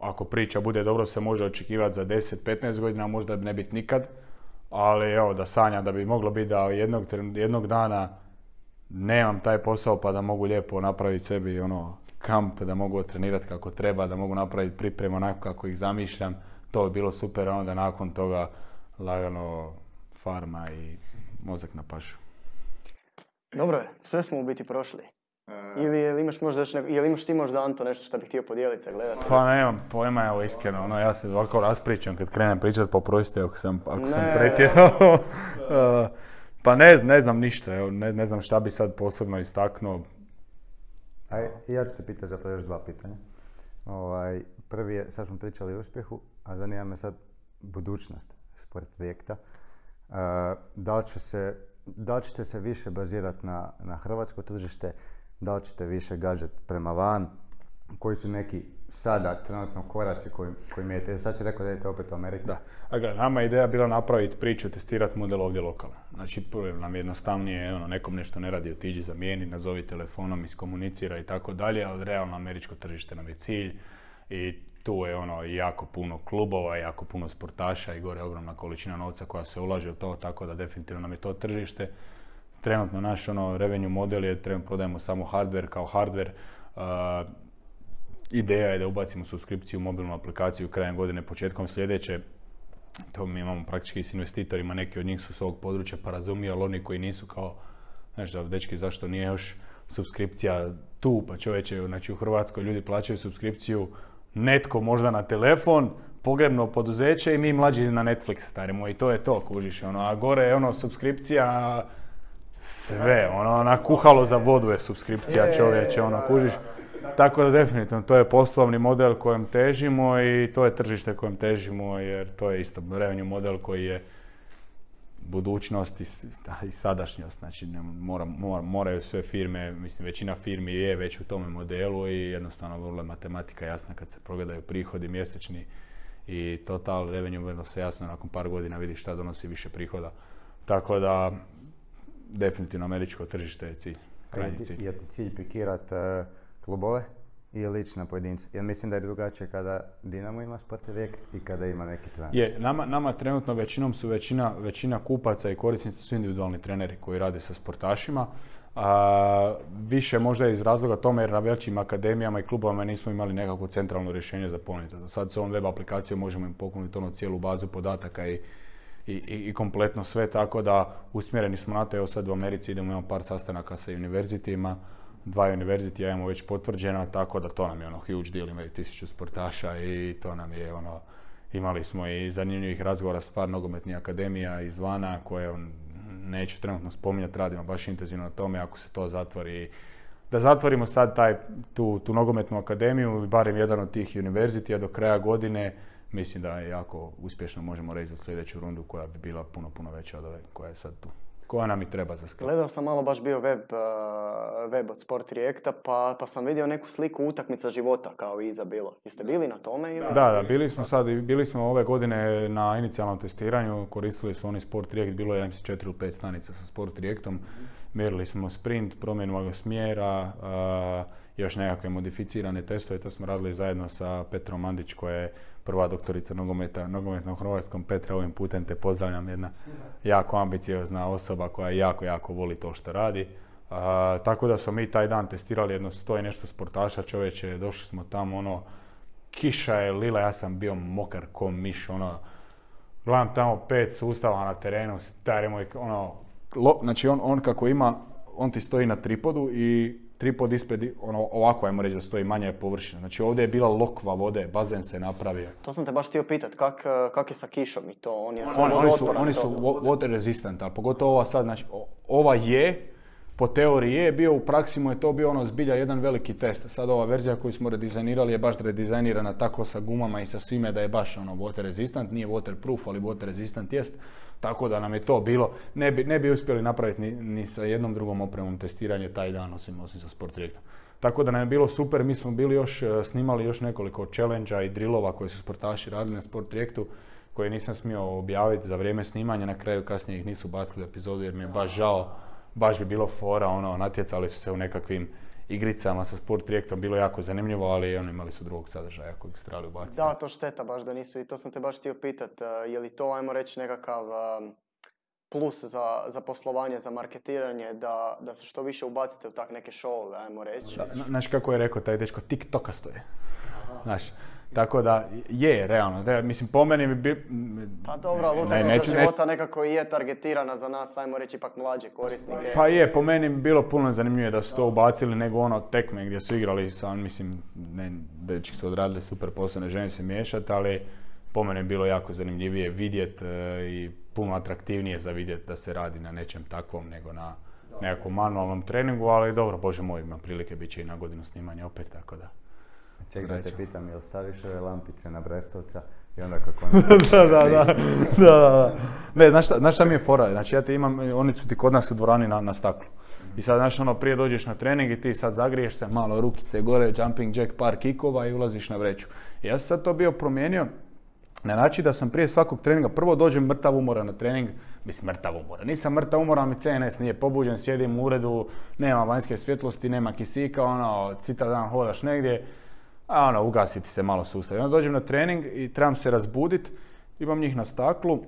ako priča bude dobro se može očekivati za 10-15 godina, možda ne biti nikad. Ali evo da sanjam da bi moglo biti da jednog, jednog dana nemam taj posao pa da mogu lijepo napraviti sebi ono kamp, da mogu trenirati kako treba, da mogu napraviti pripremu onako kako ih zamišljam. To bi bilo super, a onda nakon toga lagano farma i mozak na pašu. Dobro je, sve smo u biti prošli. E. Ili, imaš možda još ili imaš ti možda Anto nešto što bih htio podijeliti sa gledateljima? Pa nemam pojma, evo iskreno, ono, ja se ovako raspričam kad krenem pričat, poprosite ako sam, ako sam pretjerao. [laughs] Pa ne, ne znam ništa, evo, ne, ne znam šta bi sad posebno istaknuo. Aj, ja ću te pitati zapravo još dva pitanja. Ovaj, prvi je, sad smo pričali o uspjehu, a zanima me sad budućnost sport projekta. Uh, da, li će se, da li ćete se više bazirati na, na hrvatsko tržište, da li ćete više gađati prema van, koji su neki sada trenutno koraci koji, koji mijete? Sad će rekao da idete opet u Ameriku. Da. A nama je ideja bila napraviti priču, testirati model ovdje lokalno. Znači, prvo nam jednostavnije, ono, nekom nešto ne radi, otiđi, zamijeni, nazovi telefonom, iskomunicira i tako dalje, ali realno američko tržište nam je cilj i tu je ono jako puno klubova, jako puno sportaša i gore ogromna količina novca koja se ulaže u to, tako da definitivno nam je to tržište. Trenutno naš ono revenue model je, trenutno prodajemo samo hardware kao hardware. Ideja je da ubacimo subskripciju u mobilnu aplikaciju krajem godine, početkom sljedeće. To mi imamo praktički s investitorima, neki od njih su s ovog područja pa razumiju, ali oni koji nisu kao, znaš da dečki zašto nije još subskripcija tu, pa čovječe, znači u Hrvatskoj ljudi plaćaju subskripciju netko možda na telefon, pogrebno poduzeće i mi mlađi na Netflix starimo i to je to, kužiš, ono, a gore je ono subskripcija sve, ono, na kuhalo za vodu je subskripcija čovječe, ono, kužiš. Tako da definitivno, to je poslovni model kojem težimo i to je tržište kojem težimo jer to je isto revenue model koji je budućnost i, i sadašnjost. Znači, ne, mora, mora, moraju sve firme, mislim većina firmi je već u tome modelu i jednostavno vrlo matematika jasna kad se progledaju prihodi mjesečni i total revenue vrlo se jasno nakon par godina vidi šta donosi više prihoda. Tako da definitivno američko tržište je cilj. Krajnji cilj. Je ti cilj pikirat uh, klubove ili ići na pojedince? Jer mislim da je drugačije kada Dinamo ima sport direkt i kada ima neki trener. Je, nama, nama trenutno većinom su većina, većina kupaca i korisnici su individualni treneri koji rade sa sportašima. A, više možda iz razloga tome jer na većim akademijama i klubovima nismo imali nekakvo centralno rješenje za ponuditi. Sad s ovom web aplikacijom možemo im pokloniti ono cijelu bazu podataka i, i, i, kompletno sve, tako da usmjereni smo na to. Evo sad u Americi idemo, imamo par sastanaka sa univerzitima, dva univerzitija imamo već potvrđena, tako da to nam je ono huge deal, imaju tisuću sportaša i to nam je ono, imali smo i zanimljivih razgovora s par nogometnih akademija izvana koje on, neću trenutno spominjati, radimo baš intenzivno na tome, ako se to zatvori, da zatvorimo sad taj, tu, tu nogometnu akademiju, barem jedan od tih univerzitija do kraja godine, mislim da je jako uspješno možemo reći za sljedeću rundu koja bi bila puno, puno veća od ove koja je sad tu koja nam i treba za sklep. Gledao sam malo baš bio web, uh, web od Sport Reacta, pa, pa sam vidio neku sliku utakmica života kao iza bilo. Jeste bili na tome? Ili? Da, da, bili smo sad, bili smo ove godine na inicijalnom testiranju, koristili su oni Sport React, bilo je mislim 4 ili 5 stanica sa Sport Reactom, mjerili smo sprint, promjenu smjera, uh, još nekakve modificirane testove, to smo radili zajedno sa Petrom Mandić koja je prva doktorica nogometa, nogometnom hrvatskom. Petra, ovim putem te pozdravljam, jedna jako ambiciozna osoba koja jako, jako voli to što radi. tako da smo mi taj dan testirali jedno sto i nešto sportaša čovječe, došli smo tamo ono, kiša je lila, ja sam bio mokar ko miš, ono, gledam tamo pet sustava na terenu, stari moj, ono, znači on, on kako ima, on ti stoji na tripodu i tripod ispred, ono, ovako ajmo reći da stoji manja površina. Znači ovdje je bila lokva vode, bazen se napravio. To sam te baš htio pitat, kak, kak je sa kišom i to? On je oni, oni su, oni su water resistant, ali pogotovo ova sad, znači ova je, po teoriji je bio, u praksi mu je to bio ono zbilja jedan veliki test. Sad ova verzija koju smo redizajnirali je baš redizajnirana tako sa gumama i sa svime da je baš ono water resistant, nije waterproof, ali water resistant jest. Tako da nam je to bilo, ne bi, ne bi uspjeli napraviti ni, ni sa jednom drugom opremom testiranje taj dan, osim, osim sa Sport Reactom. Tako da nam je bilo super, mi smo bili još, e, snimali još nekoliko challenge i drillova koje su sportaši radili na Sport Reactu, koje nisam smio objaviti za vrijeme snimanja, na kraju kasnije ih nisu bacili epizodu jer mi je baš žao, baš bi bilo fora, ono, natjecali su se u nekakvim igricama sa sport projektom bilo jako zanimljivo, ali oni imali su drugog sadržaja kojeg su trebali ubaciti. Da, to šteta baš da nisu i to sam te baš htio pitat. E, je li to, ajmo reći, nekakav e, plus za, za poslovanje, za marketiranje, da, da se što više ubacite u tak neke showove, ajmo reći? Znaš kako je rekao taj dečko, TikToka stoje. Znaš, tako da je, realno. Da, mislim, po meni bi... Pa dobro, ali ne, neću, života nekako i je targetirana za nas, ajmo reći, ipak mlađe korisnike. Pa je, po meni bi bilo puno zanimljivije da su to ubacili nego ono tekme gdje su igrali sa, mislim, ne, dečki su odradili super posao, ne želim se miješati, ali po meni bi bilo jako zanimljivije vidjet e, i puno atraktivnije za vidjet da se radi na nečem takvom nego na nekakvom manualnom treningu, ali dobro, bože moj, ima prilike bit će i na godinu snimanja opet, tako da. Čekaj da te pitam, jel staviš ove lampice na Brestovca I onda kako [laughs] da, da, da, da, da. Ne, znaš šta, znaš šta mi je fora? Znači ja te imam, oni su ti kod nas u dvorani na, na staklu. I sad, znaš, ono, prije dođeš na trening i ti sad zagriješ se, malo rukice gore, jumping jack, par kikova i ulaziš na vreću. I ja sam sad to bio promijenio na način da sam prije svakog treninga, prvo dođem mrtav umoran na trening, mislim mrtav umoran, nisam mrtav umoran, mi CNS nije pobuđen, sjedim u uredu, nema vanjske svjetlosti, nema kisika, ono, cita dan hodaš negdje, a ono, ugasiti se malo sustav. I onda dođem na trening i trebam se razbudit, imam njih na staklu,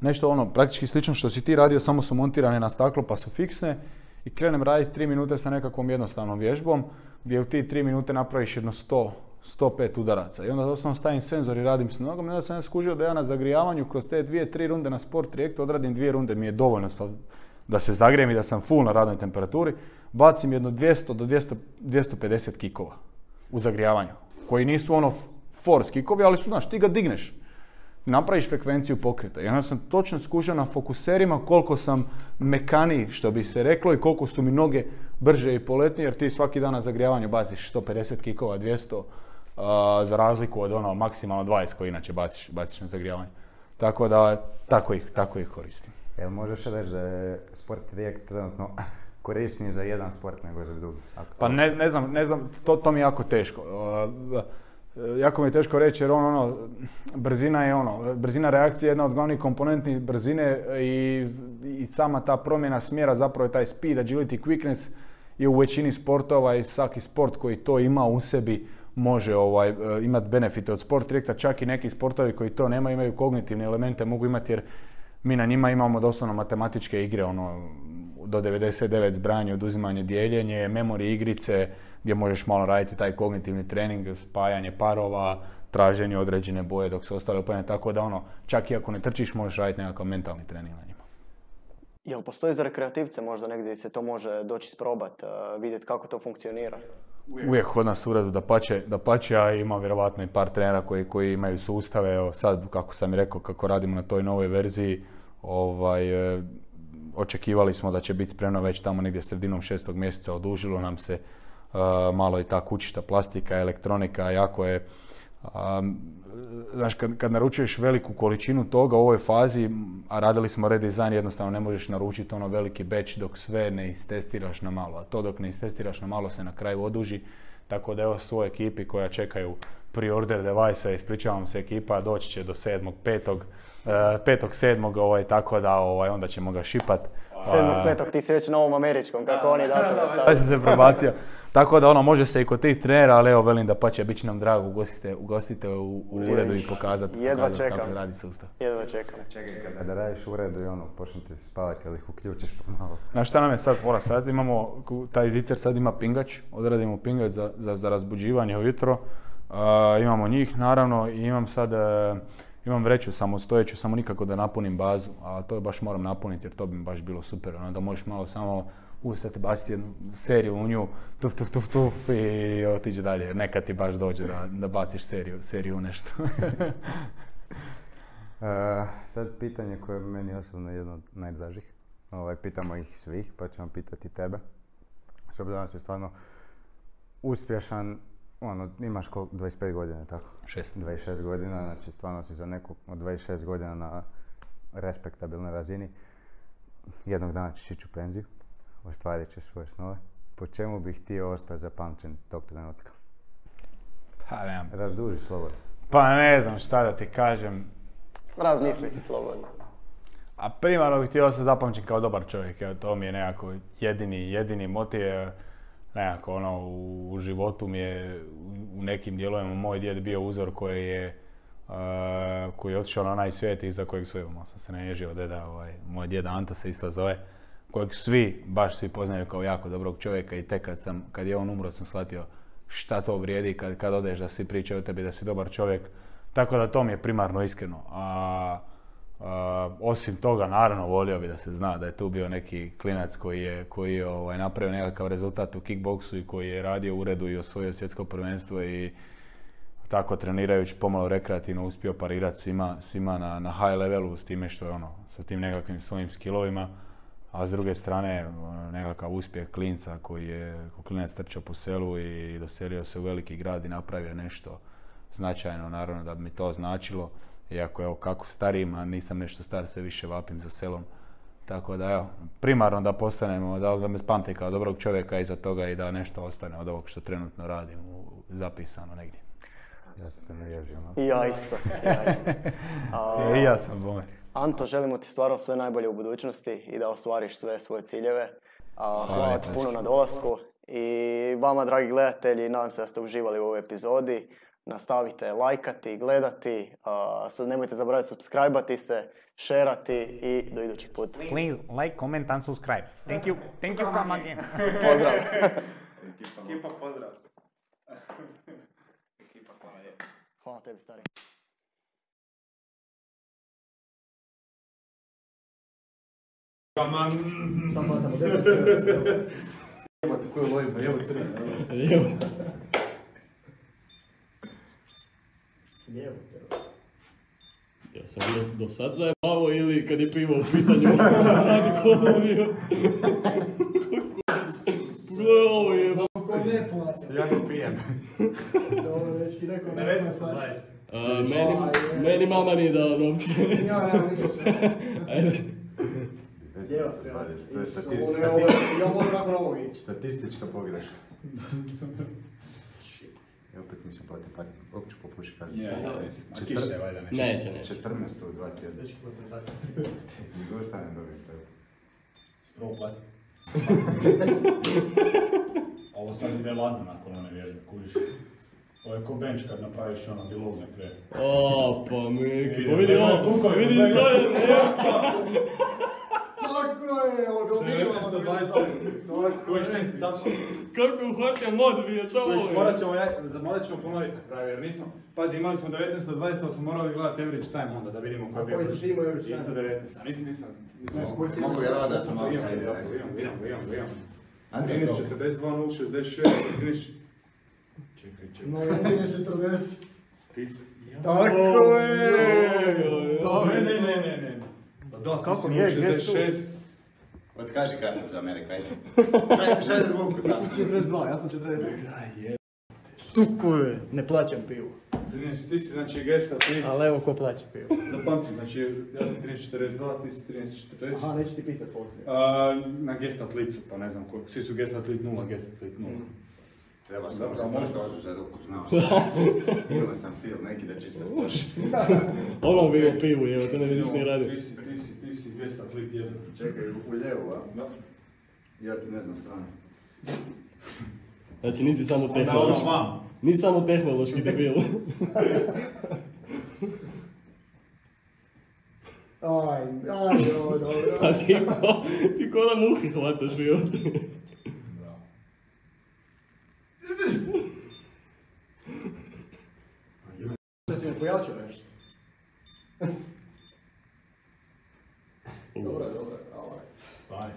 nešto ono, praktički slično što si ti radio, samo su montirane na staklo pa su fiksne. I krenem raditi 3 minute sa nekakvom jednostavnom vježbom gdje u ti 3 minute napraviš jedno 100, 105 udaraca. I onda doslovno stavim senzor i radim s nogom. I onda sam ja skužio da ja na zagrijavanju kroz te dvije, tri runde na sport trajektu odradim dvije runde, mi je dovoljno da se zagrijem i da sam full na radnoj temperaturi, bacim jedno 200 do 200, 250 kikova u zagrijavanju, koji nisu ono force kikovi, ali su, znaš, ti ga digneš napraviš frekvenciju pokreta. Onda sam točno skušao na fokuserima koliko sam mekaniji, što bi se reklo, i koliko su mi noge brže i poletnije, jer ti svaki dan na zagrijavanju baciš 150 kikova, 200, za razliku od ono maksimalno 20 koji inače baciš, baciš na zagrijavanje. Tako da, tako ih, tako ih koristim. Jel možeš reći da je sport React trenutno korisniji za jedan sport nego za drugi? Pa ne, ne znam, ne znam, to, to mi je jako teško. E, jako mi je teško reći jer on, ono, brzina je ono, brzina reakcije je jedna od glavnih komponentnih brzine i, i sama ta promjena smjera zapravo je taj speed, agility, quickness je u većini sportova i svaki sport koji to ima u sebi može ovaj, e, imati benefite od sport direkta, čak i neki sportovi koji to nema imaju kognitivne elemente, mogu imati jer mi na njima imamo doslovno matematičke igre, ono, do 99 zbranje, oduzimanje, dijeljenje, memori igrice, gdje možeš malo raditi taj kognitivni trening, spajanje parova, traženje određene boje dok se ostale upadne, tako da ono, čak i ako ne trčiš, možeš raditi nekakav mentalni trening na njima. Jel postoji za rekreativce možda negdje se to može doći sprobat, uh, vidjeti kako to funkcionira? Uvijek kod nas u uredu da pače, da pače, a ima vjerovatno i par trenera koji, koji imaju sustave, evo sad kako sam i rekao kako radimo na toj novoj verziji, ovaj, e, očekivali smo da će biti spremno već tamo negdje sredinom šestog mjeseca, odužilo nam se, malo i ta kućišta plastika, elektronika, jako je znaš, kad, naručuješ veliku količinu toga u ovoj fazi, a radili smo redizajn, jednostavno ne možeš naručiti ono veliki batch dok sve ne istestiraš na malo, a to dok ne istestiraš na malo se na kraju oduži, tako da evo svoj ekipi koja čekaju pre-order device ispričavam se ekipa, doći će do 7. 5. 5. 7. Ovaj, tako da ovaj, onda ćemo ga šipat. 7. 5. ti si već na ovom američkom, kako oni Da [laughs] se prebacio. Tako da ono može se i kod tih trenera, ali evo velim da pa će bit će nam drago ugostite, ugostite u, u uredu i pokazati Jedva pokazat kako radi sustav. Jedva čekam. Čekaj, kada radiš u uredu i ono, počnete se spavati, ali ih uključiš pomalo. Znaš šta nam je sad fora? Sad imamo, taj zicer sad ima pingač, odradimo pingač za, za, za razbuđivanje ujutro. Uh, imamo njih naravno i imam sad, uh, imam vreću samo stojeću, samo nikako da napunim bazu, a to baš moram napuniti jer to bi baš bilo super, ono da možeš malo samo ustati, baciti jednu seriju u nju, tuf, tuf, tuf, tuf i otiđe dalje. Neka ti baš dođe da, da baciš seriju, seriju u nešto. uh, [laughs] sad pitanje koje je meni osobno jedno od najdražih. Ovaj, pitamo ih svih, pa ćemo pitati tebe. S obzirom si stvarno uspješan, ono, imaš koliko, 25 godina, tako? 6. 26 godina, znači stvarno si za nekog od 26 godina na respektabilnoj razini. Jednog dana ćeš ići u penziju ostvarit ćeš svoje snove, po čemu bih htio ostati zapamćen tog trenutka? Pa nemam. Razduži slobodno. Pa ne znam šta da ti kažem. Razmisli si slobodno. A primarno bih htio ostati zapamćen kao dobar čovjek, evo to mi je nekako jedini, jedini motiv, nekako ono u, životu mi je u nekim dijelovima moj djed bio uzor koji je uh, koji je otišao na onaj svijet i za kojeg su, evo, sam se ne ježio deda, ovaj, moj djeda Anta se isto zove, kojeg svi, baš svi poznaju kao jako dobrog čovjeka i tek kad, sam, kad je on umro sam shvatio šta to vrijedi kad, kad odeš da svi pričaju o tebi da si dobar čovjek. Tako da to mi je primarno iskreno. A, osim toga, naravno, volio bi da se zna da je tu bio neki klinac koji je, koji je ovaj, napravio nekakav rezultat u kickboksu i koji je radio u uredu i osvojio svjetsko prvenstvo i tako trenirajući pomalo rekreativno uspio parirati svima, svima na, na high levelu s time što je ono, sa tim nekakvim svojim skillovima a s druge strane ono, nekakav uspjeh klinca koji je klinac trčao po selu i doselio se u veliki grad i napravio nešto značajno, naravno da bi mi to značilo. Iako evo kako starijim, a nisam nešto star, sve više vapim za selom. Tako da evo, primarno da postanemo, da, da me spamte kao dobrog čovjeka iza toga i da nešto ostane od ovog što trenutno radim u, zapisano negdje. Ja sam se naježio. no. I ja isto. Ja isto. [laughs] A, I ja sam bome. Anto, želimo ti stvarno sve najbolje u budućnosti i da ostvariš sve svoje ciljeve. A, hvala ti puno na dolasku i vama, dragi gledatelji, nadam se da ste uživali u ovoj epizodi. Nastavite lajkati, gledati, a, sad nemojte zaboraviti subscribe se, šerati i do idućeg puta. Please like, comment and subscribe. Thank you. Thank you, come again. Pozdrav! Ekipa pozdrav. [laughs] Hvala tebi, stari. Sam hvatamo, desno [laughs] Evo. Lijevo. Ja sam do, do sad zajebavo ili kad je pivo u pitanju radi koloniju. Pogledaj ovo je. Ko ne plaća? Ja ga pijem. Dobro, već ti rekao da sam staći. meni, meni mama nije dala novce. Ja, ja. [laughs] Ajde. Lijeva strelac. To je ne. Statistička pogreška. [laughs] I opet nisam platio. Opet ću popušiti kažem. A kiše valjda neće. Neće, neće. 14 u dva tjedna. Dečki koncentracija. [laughs] I dosta ne dobijem to. Spravo plati. [laughs] Ovo sad ide ladno nakon one vježbe, kužiš. Ovo je ko bench kad napraviš ono dilogne pre. O, pa Miki, pa Vidim, vidi ovo, vidi izgleda, [laughs] Tako je, umiramo. 1920. Koji šta je kako uhvatio mod samo ovo je. morat ćemo, ja- morat ćemo ponoviti na kraju, jer nismo, pazi, imali smo 19 do 20, ali smo morali gledati average time onda da vidimo koji A je bio koji si ti imao average time? Isto 19, a nisam. Mogu- mogu ja da sam malo Imam, čaj imam, za- imam, imam, imam. Ante, 13, dobro. 42, 0, 66, 13. Čekaj, čekaj. No, ja ti 40. Ti si... Tako je! Ne, ne, ne, ne, ne. Da, ti Kako si je, gdje su? 66. Otkaži kartu za Ameriku, ajde. [laughs] Šalje- Šalje ruku Ti tamo. si 42, ja sam 40. Tako je. Ne plaćam pivu. 13, ti si znači gesta, ti... Ali evo ko plaća pivu. Zapamti, znači ja sam 13, 42, ti si 13, 40. Aha, neću ti pisat poslije. A, na gestat licu, pa ne znam koliko. Svi su gestat lit 0, gestat lit 0. Treba sam Dobro, sam možda. troška ožu za ruku, znao sam. Imao sam film neki da čisto spoši. [laughs] Ono bi imao pivu, evo, to ne vidiš ni radi. Ti si, ti si, ti si gestat lit 1. Čekaj, u lijevu, a? Da. Ja ti ne znam stranu. Znači nisi samo ono tehnološki, vam. nisi samo tehnološki debil. [laughs] [laughs] Aj, aj, dobro. A ti ko, ti ko da muhi hvataš život. Bravo. Da si me pojačao nešto. Dobro, dobro, bravo. 12.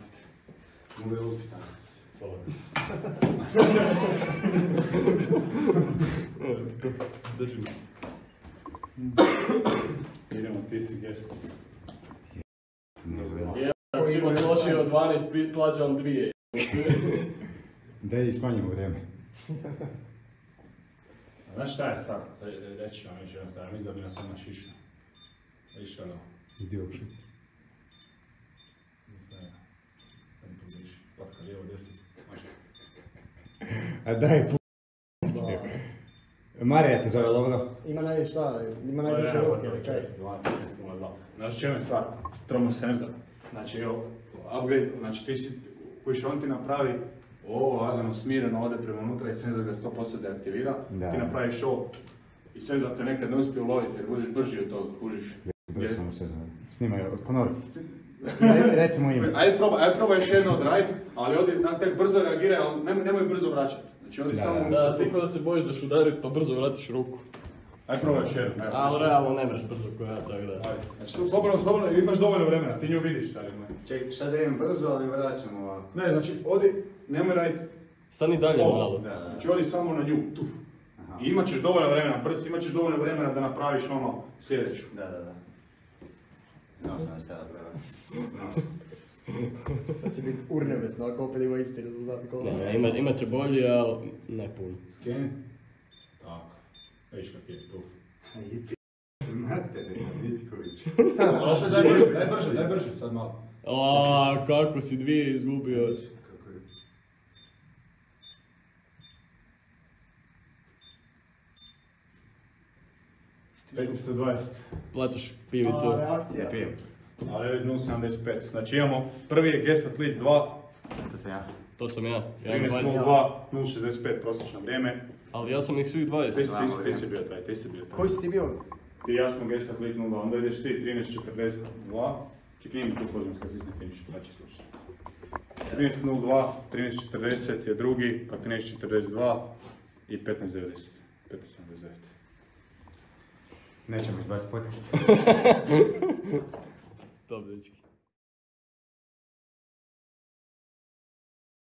Mogu je? Slobodno. Idemo, ti si. Ako ima trošio 12, pi- plaćam dvije. Da i smanjimo vrijeme. Znaš šta je sad? Reći vam još jednu stvar, mislim da bi nas ona. Vidiš ono? Idi uopšte. Ne, ne vidiš, patka lijevo, desno. Znači, A daj, pu... Marija te zove, dobro? Ima naj, šta, ima to je najviše ruke, ili kaj? 12.02. Znaš čemu je stvar? Stromosenzor. Znači, evo, upgrade, znači ti si, kojiš on ti napravi ovo lagano smireno ode prema unutra i senzor ga 100% deaktivira. Da. Ti napraviš ovo i senzor te nekad ne uspije uloviti jer budeš brži od toga, kužiš. Brzo samo se zove. Snimaj, ponovi. Re- Recimo ime. Ajde probaj, ajde probaj još jedno odraditi, ali odi, na tek brzo reagiraj, ali nemoj, nemoj brzo vraćati. Znači odi Da, samo da. ti da se bojiš da udarit pa brzo vratiš ruku. Ajde probaj još jedno. Ali realno ne mreš brzo ko ja, tako da. Ajde. Znači slobodno, slobodno, imaš dovoljno vremena, ti nju vidiš šta ima. Čekaj, šta da idem brzo, ali vraćamo ovako. Ne, znači odi, nemoj raditi Stani dalje malo. Da, da. Znači odi samo na nju, tu. Aha. I imat ćeš dovoljno vremena, brzo imat ćeš dovoljno vremena da napraviš ono sljedeću. Da, da, da. Znao sam da ste. Sad će biti urnebesno ako opet ima isti rezultat. Ne, ne, ima, imat će bolji, ali ne puno. Skeni. Tako. Viš kak je, tuf. Materina Miljković. Opet daj brže, daj brže, daj brže, sad malo. A, kako si dvije izgubio. Petnaest do 20. Plaćaš pivicu. reakcija. Pijem. Ali 0,75. Znači imamo, prvi je Gestat Lead 2, To sam ja. To sam ja. Ja imam 20. 13.02, 0,65 prosječno vrijeme. Ali ja sam ih svih Ti, 20. si- ti, si- ti si bio taj, ti si bio taj. Koji si ti bio? Ti ja smo Gestat Lead 0, onda ideš ti 13.42. Čekaj, mi tu složenost kad stisne finish, znači slušaj. 13.02, 13.40 je drugi, pa 13.42 i 15.90. 15.79. Nećemo izbaciti podcast. Dobro, dečki.